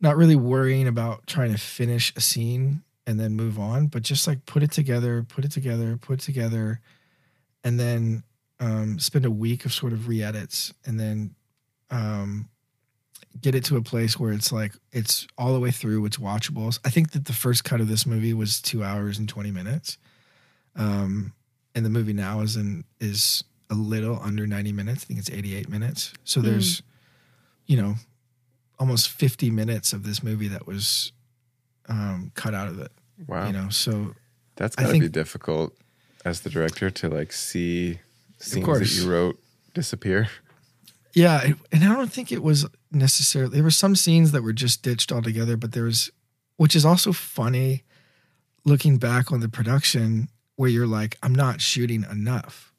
not really worrying about trying to finish a scene and then move on, but just like put it together, put it together, put it together, and then um, spend a week of sort of re-edits and then um, get it to a place where it's like it's all the way through it's watchable. I think that the first cut of this movie was two hours and 20 minutes. Um and the movie now is in is a little under 90 minutes i think it's 88 minutes so there's you know almost 50 minutes of this movie that was um cut out of it Wow. you know so that's got to be difficult as the director to like see scenes that you wrote disappear. Yeah, it- and I don't think it was necessarily. There were some scenes that were just ditched altogether, but there was, which is also funny, looking back on the production where you're like, I'm not shooting enough.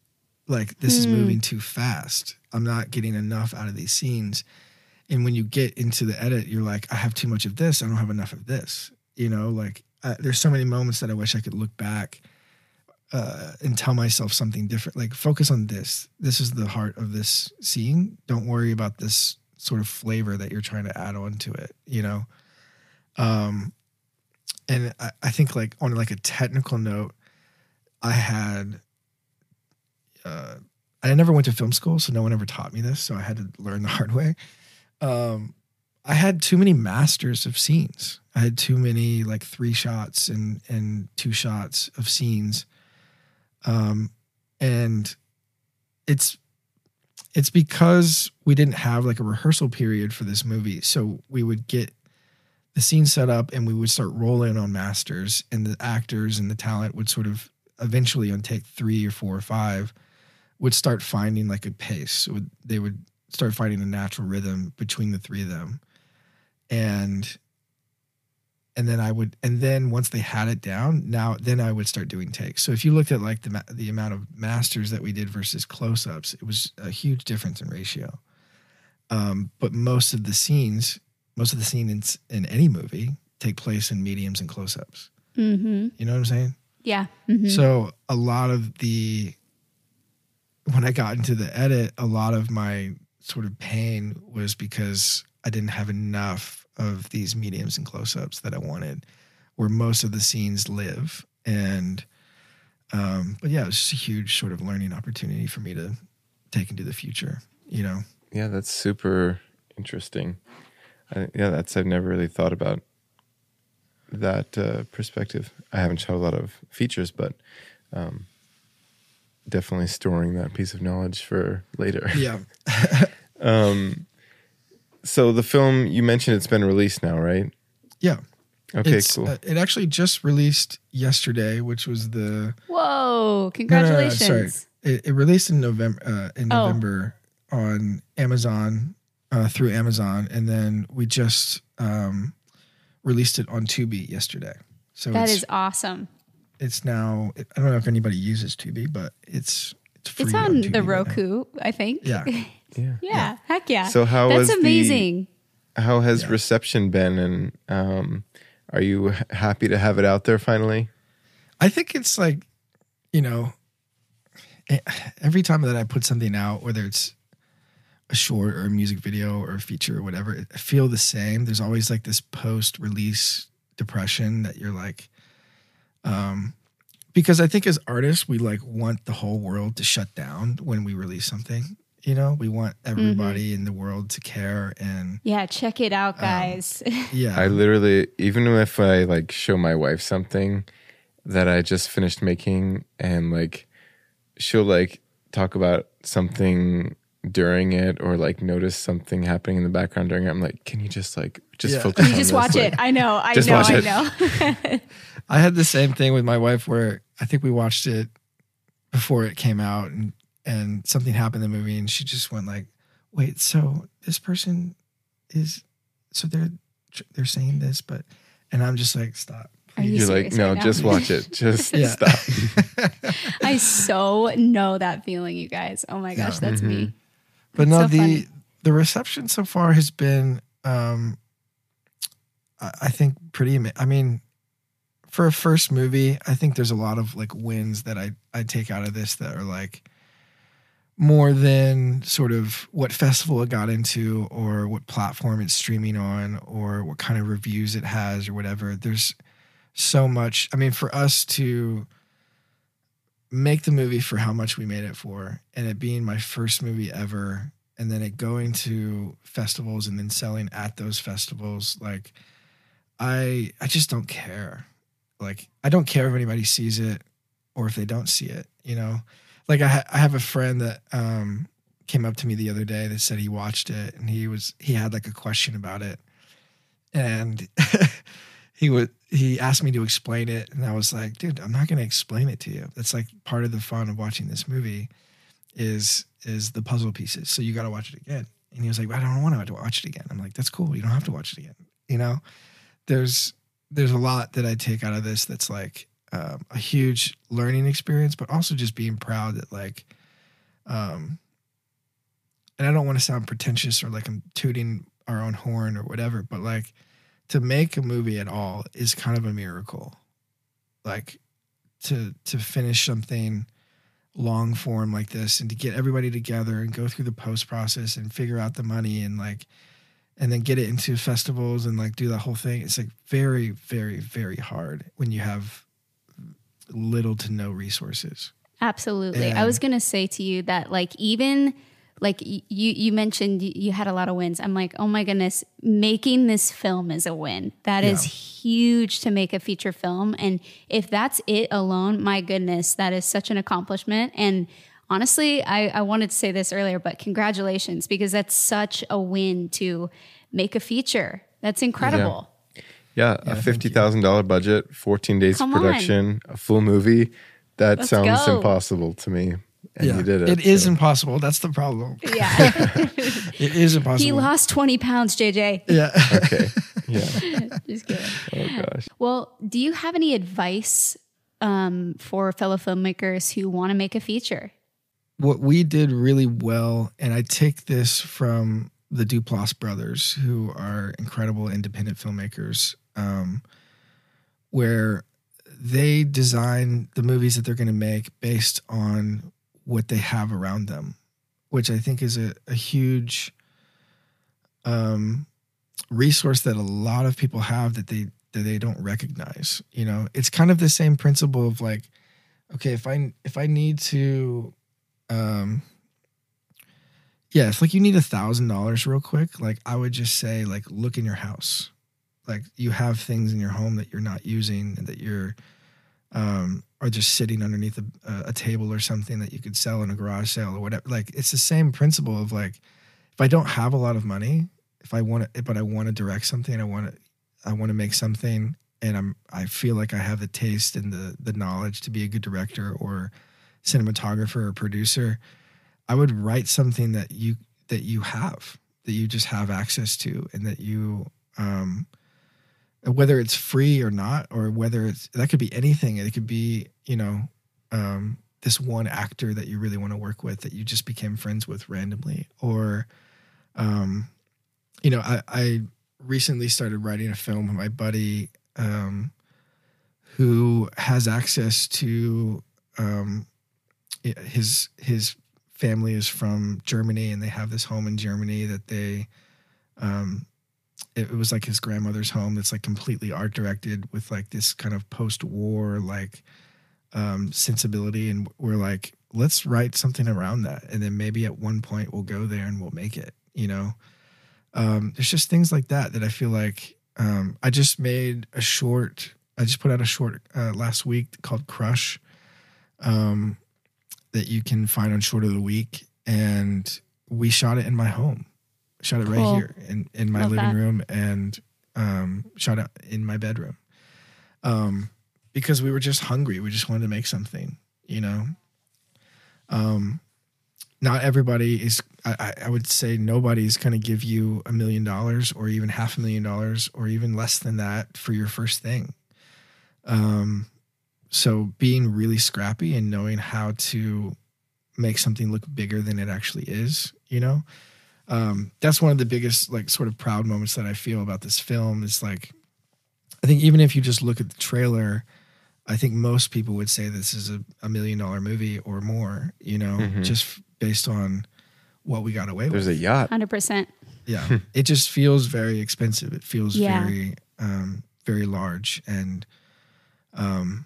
Like this is Hmm. moving too fast. I'm not getting enough out of these scenes. And when you get into the edit, you're like, I have too much of this. I don't have enough of this. You know, like uh, there's so many moments that I wish I could look back uh, and tell myself something different. Like focus on this. This is the heart of this scene. Don't worry about this sort of flavor that you're trying to add on to it. You know, um, and I, I think like on like a technical note, I had. Uh, I never went to film school, so no one ever taught me this. So I had to learn the hard way. Um, I had too many masters of scenes. I had too many like three shots and and two shots of scenes um, and it's it's because we didn't have like a rehearsal period for this movie so we would get the scene set up and we would start rolling on masters and the actors and the talent would sort of eventually on take three or four or five would start finding like a pace would, they would start finding a natural rhythm between the three of them and and then I would, and then once they had it down, now then I would start doing takes. So if you looked at like the the amount of masters that we did versus close ups, it was a huge difference in ratio. Um, but most of the scenes, most of the scenes in, in any movie take place in mediums and close ups. Mm-hmm. You know what I'm saying? Yeah. Mhm. So a lot of the when I got into the edit, a lot of my sort of pain was because I didn't have enough of these mediums and close-ups that I wanted, where most of the scenes live. And um, but yeah, it was just a huge sort of learning opportunity for me to take into the future. You know, Yeah, that's super interesting. I, yeah, that's I've never really thought about that uh, perspective. I haven't shot a lot of features, but um, definitely storing that piece of knowledge for later. Yeah. Um, so the film you mentioned it's been released now, right? Yeah. Okay, It's, cool. uh, it actually just released yesterday, which was the Whoa! congratulations. No, no, no, Congratulations. sorry. It, it released in November uh, in Oh. November on Amazon uh, through Amazon, and then we just um, released it on Tubi yesterday. So that is awesome. it's now. I don't know if anybody uses Tubi, but it's it's free It's on Tubi the right. Roku, I think. Yeah. yeah. yeah. Heck yeah. So how That's was the- amazing. How has Yeah. reception been, and um, are you happy to have it out there finally? I think it's like, you know, every time that I put something out, whether it's a short or a music video or a feature or whatever, I feel the same. There's always like this post release depression that you're like, um, because I think as artists, we like want the whole world to shut down when we release something. You know, we want everybody in the world to care and Yeah, check it Um, out, guys. yeah. I literally, even if I like show my wife something that I just finished making, and like she'll like talk about something during it, or like notice something happening in the background during it, I'm like, can you just like just Yeah. focus? you on just this? watch Like, it. I know. I Just know. watch I it. know. I had the same thing with my wife where I think we watched it before it came out and and something happened in the movie and she just went like, "Wait, so this person is so they're they're saying this but and I'm just like, "Stop." Are you You're like, no, right just watch it. Just Yeah. stop. I so know that feeling, you guys. Oh my gosh, Yeah. that's me. Mm-hmm. But It's no, so the funny. the reception so far has been, um, I, I think pretty. ama- I mean, for a first movie, I think there's a lot of like wins that I I take out of this that are like more than sort of what festival it got into or what platform it's streaming on or what kind of reviews it has or whatever. There's so much. I mean, for us to make the movie for how much we made it for and it being my first movie ever and then it going to festivals and then selling at those festivals like i i just don't care. Like i don't care if anybody sees it or if they don't see it you know? Like i, ha- I have a friend that um came up to me the other day that said he watched it and he was he had like a question about it. And he would he asked me to explain it and i was like dude i'm not going to explain it to you. That's like part of the fun of watching this movie is is the puzzle pieces. So you got to watch it again. And he was like i don't want to watch it again. I'm like that's cool. You don't have to watch it again. You know? There's there's a lot that i take out of this that's like um, a huge learning experience but also just being proud that like um and i don't want to sound pretentious or like i'm tooting our own horn or whatever but like to make a movie at all is kind of a miracle. Like to to finish something long form like this and to get everybody together and go through the post process and figure out the money and like and then get it into festivals and like do that whole thing. It's like very, very, very hard when you have little to no resources. Absolutely. I was going to say to you that like even like you you mentioned you had a lot of wins. I'm like, "Oh my goodness, making this film is a win. That is huge to make a feature film and if that's it alone, my goodness, that is such an accomplishment and honestly, I I wanted to say this earlier, but congratulations because that's such a win to make a feature. That's incredible. Yeah, a fifty thousand dollar budget, fourteen days Come of on. production, a full movie. That Let's sounds go. impossible to me, and you did it. It is so. impossible. That's the problem. Yeah. It is impossible. he lost 20 pounds, JJ. yeah. okay. Yeah. Just kidding. Oh gosh. Well, do you have any advice um, for fellow filmmakers who want to make a feature? what we did really well, and I take this from the Duplass brothers, who are incredible independent filmmakers, um, where they design the movies that they're going to make based on what they have around them, which I think is a, a huge um, resource that a lot of people have that they that they don't recognize. You know, it's kind of the same principle of like, okay, if I if I need to um yeah if like you need a thousand dollars real quick like i would just say like look in your house like you have things in your home that you're not using and that you're um or just sitting underneath a, a table or something that you could sell in a garage sale or whatever. Like it's the same principle of like if i don't have a lot of money if i want to but i want to direct something i want to i want to make something and i'm i feel like i have the taste and the the knowledge to be a good director or cinematographer or producer i would write something that you that you have that you just have access to and that you um whether it's free or not or whether it's that could be anything. It could be you know um this one actor that you really want to work with that you just became friends with randomly. Or um you know i i recently started writing a film with my buddy um who has access to um his his family is from Germany and they have this home in Germany that they um it, was like his grandmother's home that's like completely art directed with like this kind of post-war like um sensibility. And we're like let's write something around that. And then maybe at one point we'll go there and we'll make it you know? Um there's just things like that that I feel like um I just made a short I just put out a short uh, last week called Crush um that you can find on Short of the Week. And we shot it in my home, shot it cool. right here in, in my Love living that. room and um, shot it in my bedroom. Um, because we were just hungry. We just wanted to make something, you know? Um, not everybody is, I, I would say nobody's going to give you a million dollars or even half a million dollars or even less than that for your first thing. Um, so being really scrappy and knowing how to make something look bigger than it actually is, you know, um, that's one of the biggest like sort of proud moments that I feel about this film. Is like, I think even if you just look at the trailer, I think most people would say this is a, a million dollar movie or more, you know, mm-hmm. just based on what we got away There's with. There's a yacht. 100%. Yeah. it just feels very expensive. It feels yeah. very, um, very large. And, um,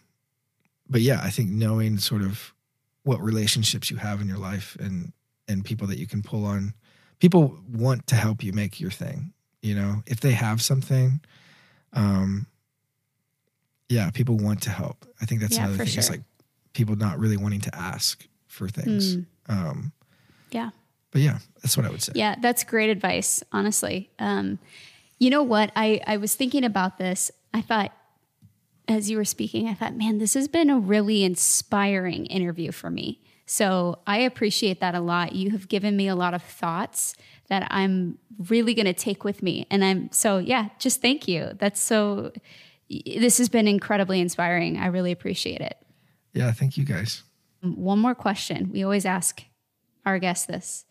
but yeah, I think knowing sort of what relationships you have in your life and and people that you can pull on, people want to help you make your thing. You know, if they have something, um, yeah, people want to help. I think that's yeah, another thing. Sure. It's like people not really wanting to ask for things. Mm. Um, yeah. But yeah, that's what I would say. Yeah, that's great advice, honestly. Um, you know what? I, I was thinking about this. I thought as you were speaking, I thought, man, this has been a really inspiring interview for me. So I appreciate that a lot. You have given me a lot of thoughts that I'm really going to take with me. And I'm so, yeah, just thank you. That's so, this has been incredibly inspiring. I really appreciate it. Yeah, thank you guys. One more question. We always ask our guests this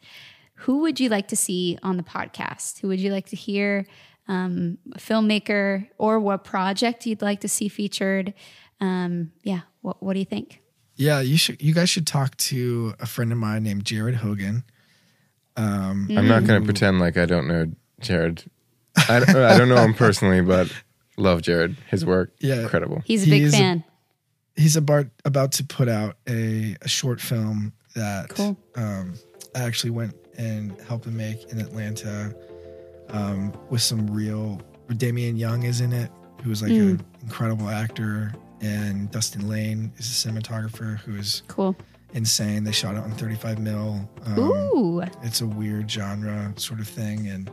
Who would you like to see on the podcast? Who would you like to hear? um, filmmaker or what project you'd like to see featured. Um, yeah, what, what do you think? Yeah, you should. You guys should talk to a friend of mine named Jared Hogan. Um, I'm not going to pretend like I don't know Jared. I, I don't know him personally, but love Jared. His work, yeah, incredible. He's a big he's fan. A, he's about about to put out a, a short film that cool. um, I actually went and helped him make in Atlanta um, with some real. Damian Young is in it, who's like mm. an incredible actor, and Dustin Lane is a cinematographer who is cool, insane. They shot it on 35 mil. Um, Ooh, it's a weird genre sort of thing, and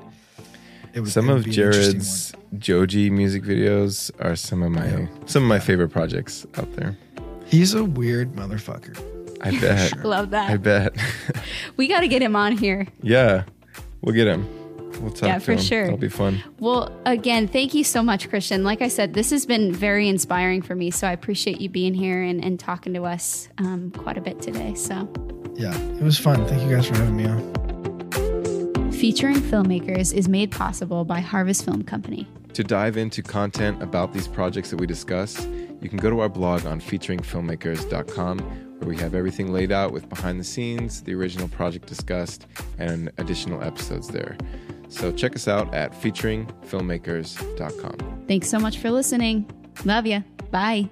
it was some of Jared's Joji music videos are some of my yeah. some of my yeah. favorite projects out there. He's a weird motherfucker. I bet. sure. Love that. I bet. we got to get him on here. Yeah, we'll get him. We'll talk yeah, for him. sure. That'll be fun. Well, again, thank you so much, Christian. Like I said, this has been very inspiring for me. So I appreciate you being here and, and talking to us um, quite a bit today. So, yeah, it was fun. Thank you guys for having me on. Featuring filmmakers is made possible by Harvest Film Company. To dive into content about these projects that we discuss, you can go to our blog on featuringfilmmakers.com where we have everything laid out with behind the scenes, the original project discussed, and additional episodes there. So check us out at featuringfilmmakers.com. Thanks so much for listening. Love ya. Bye.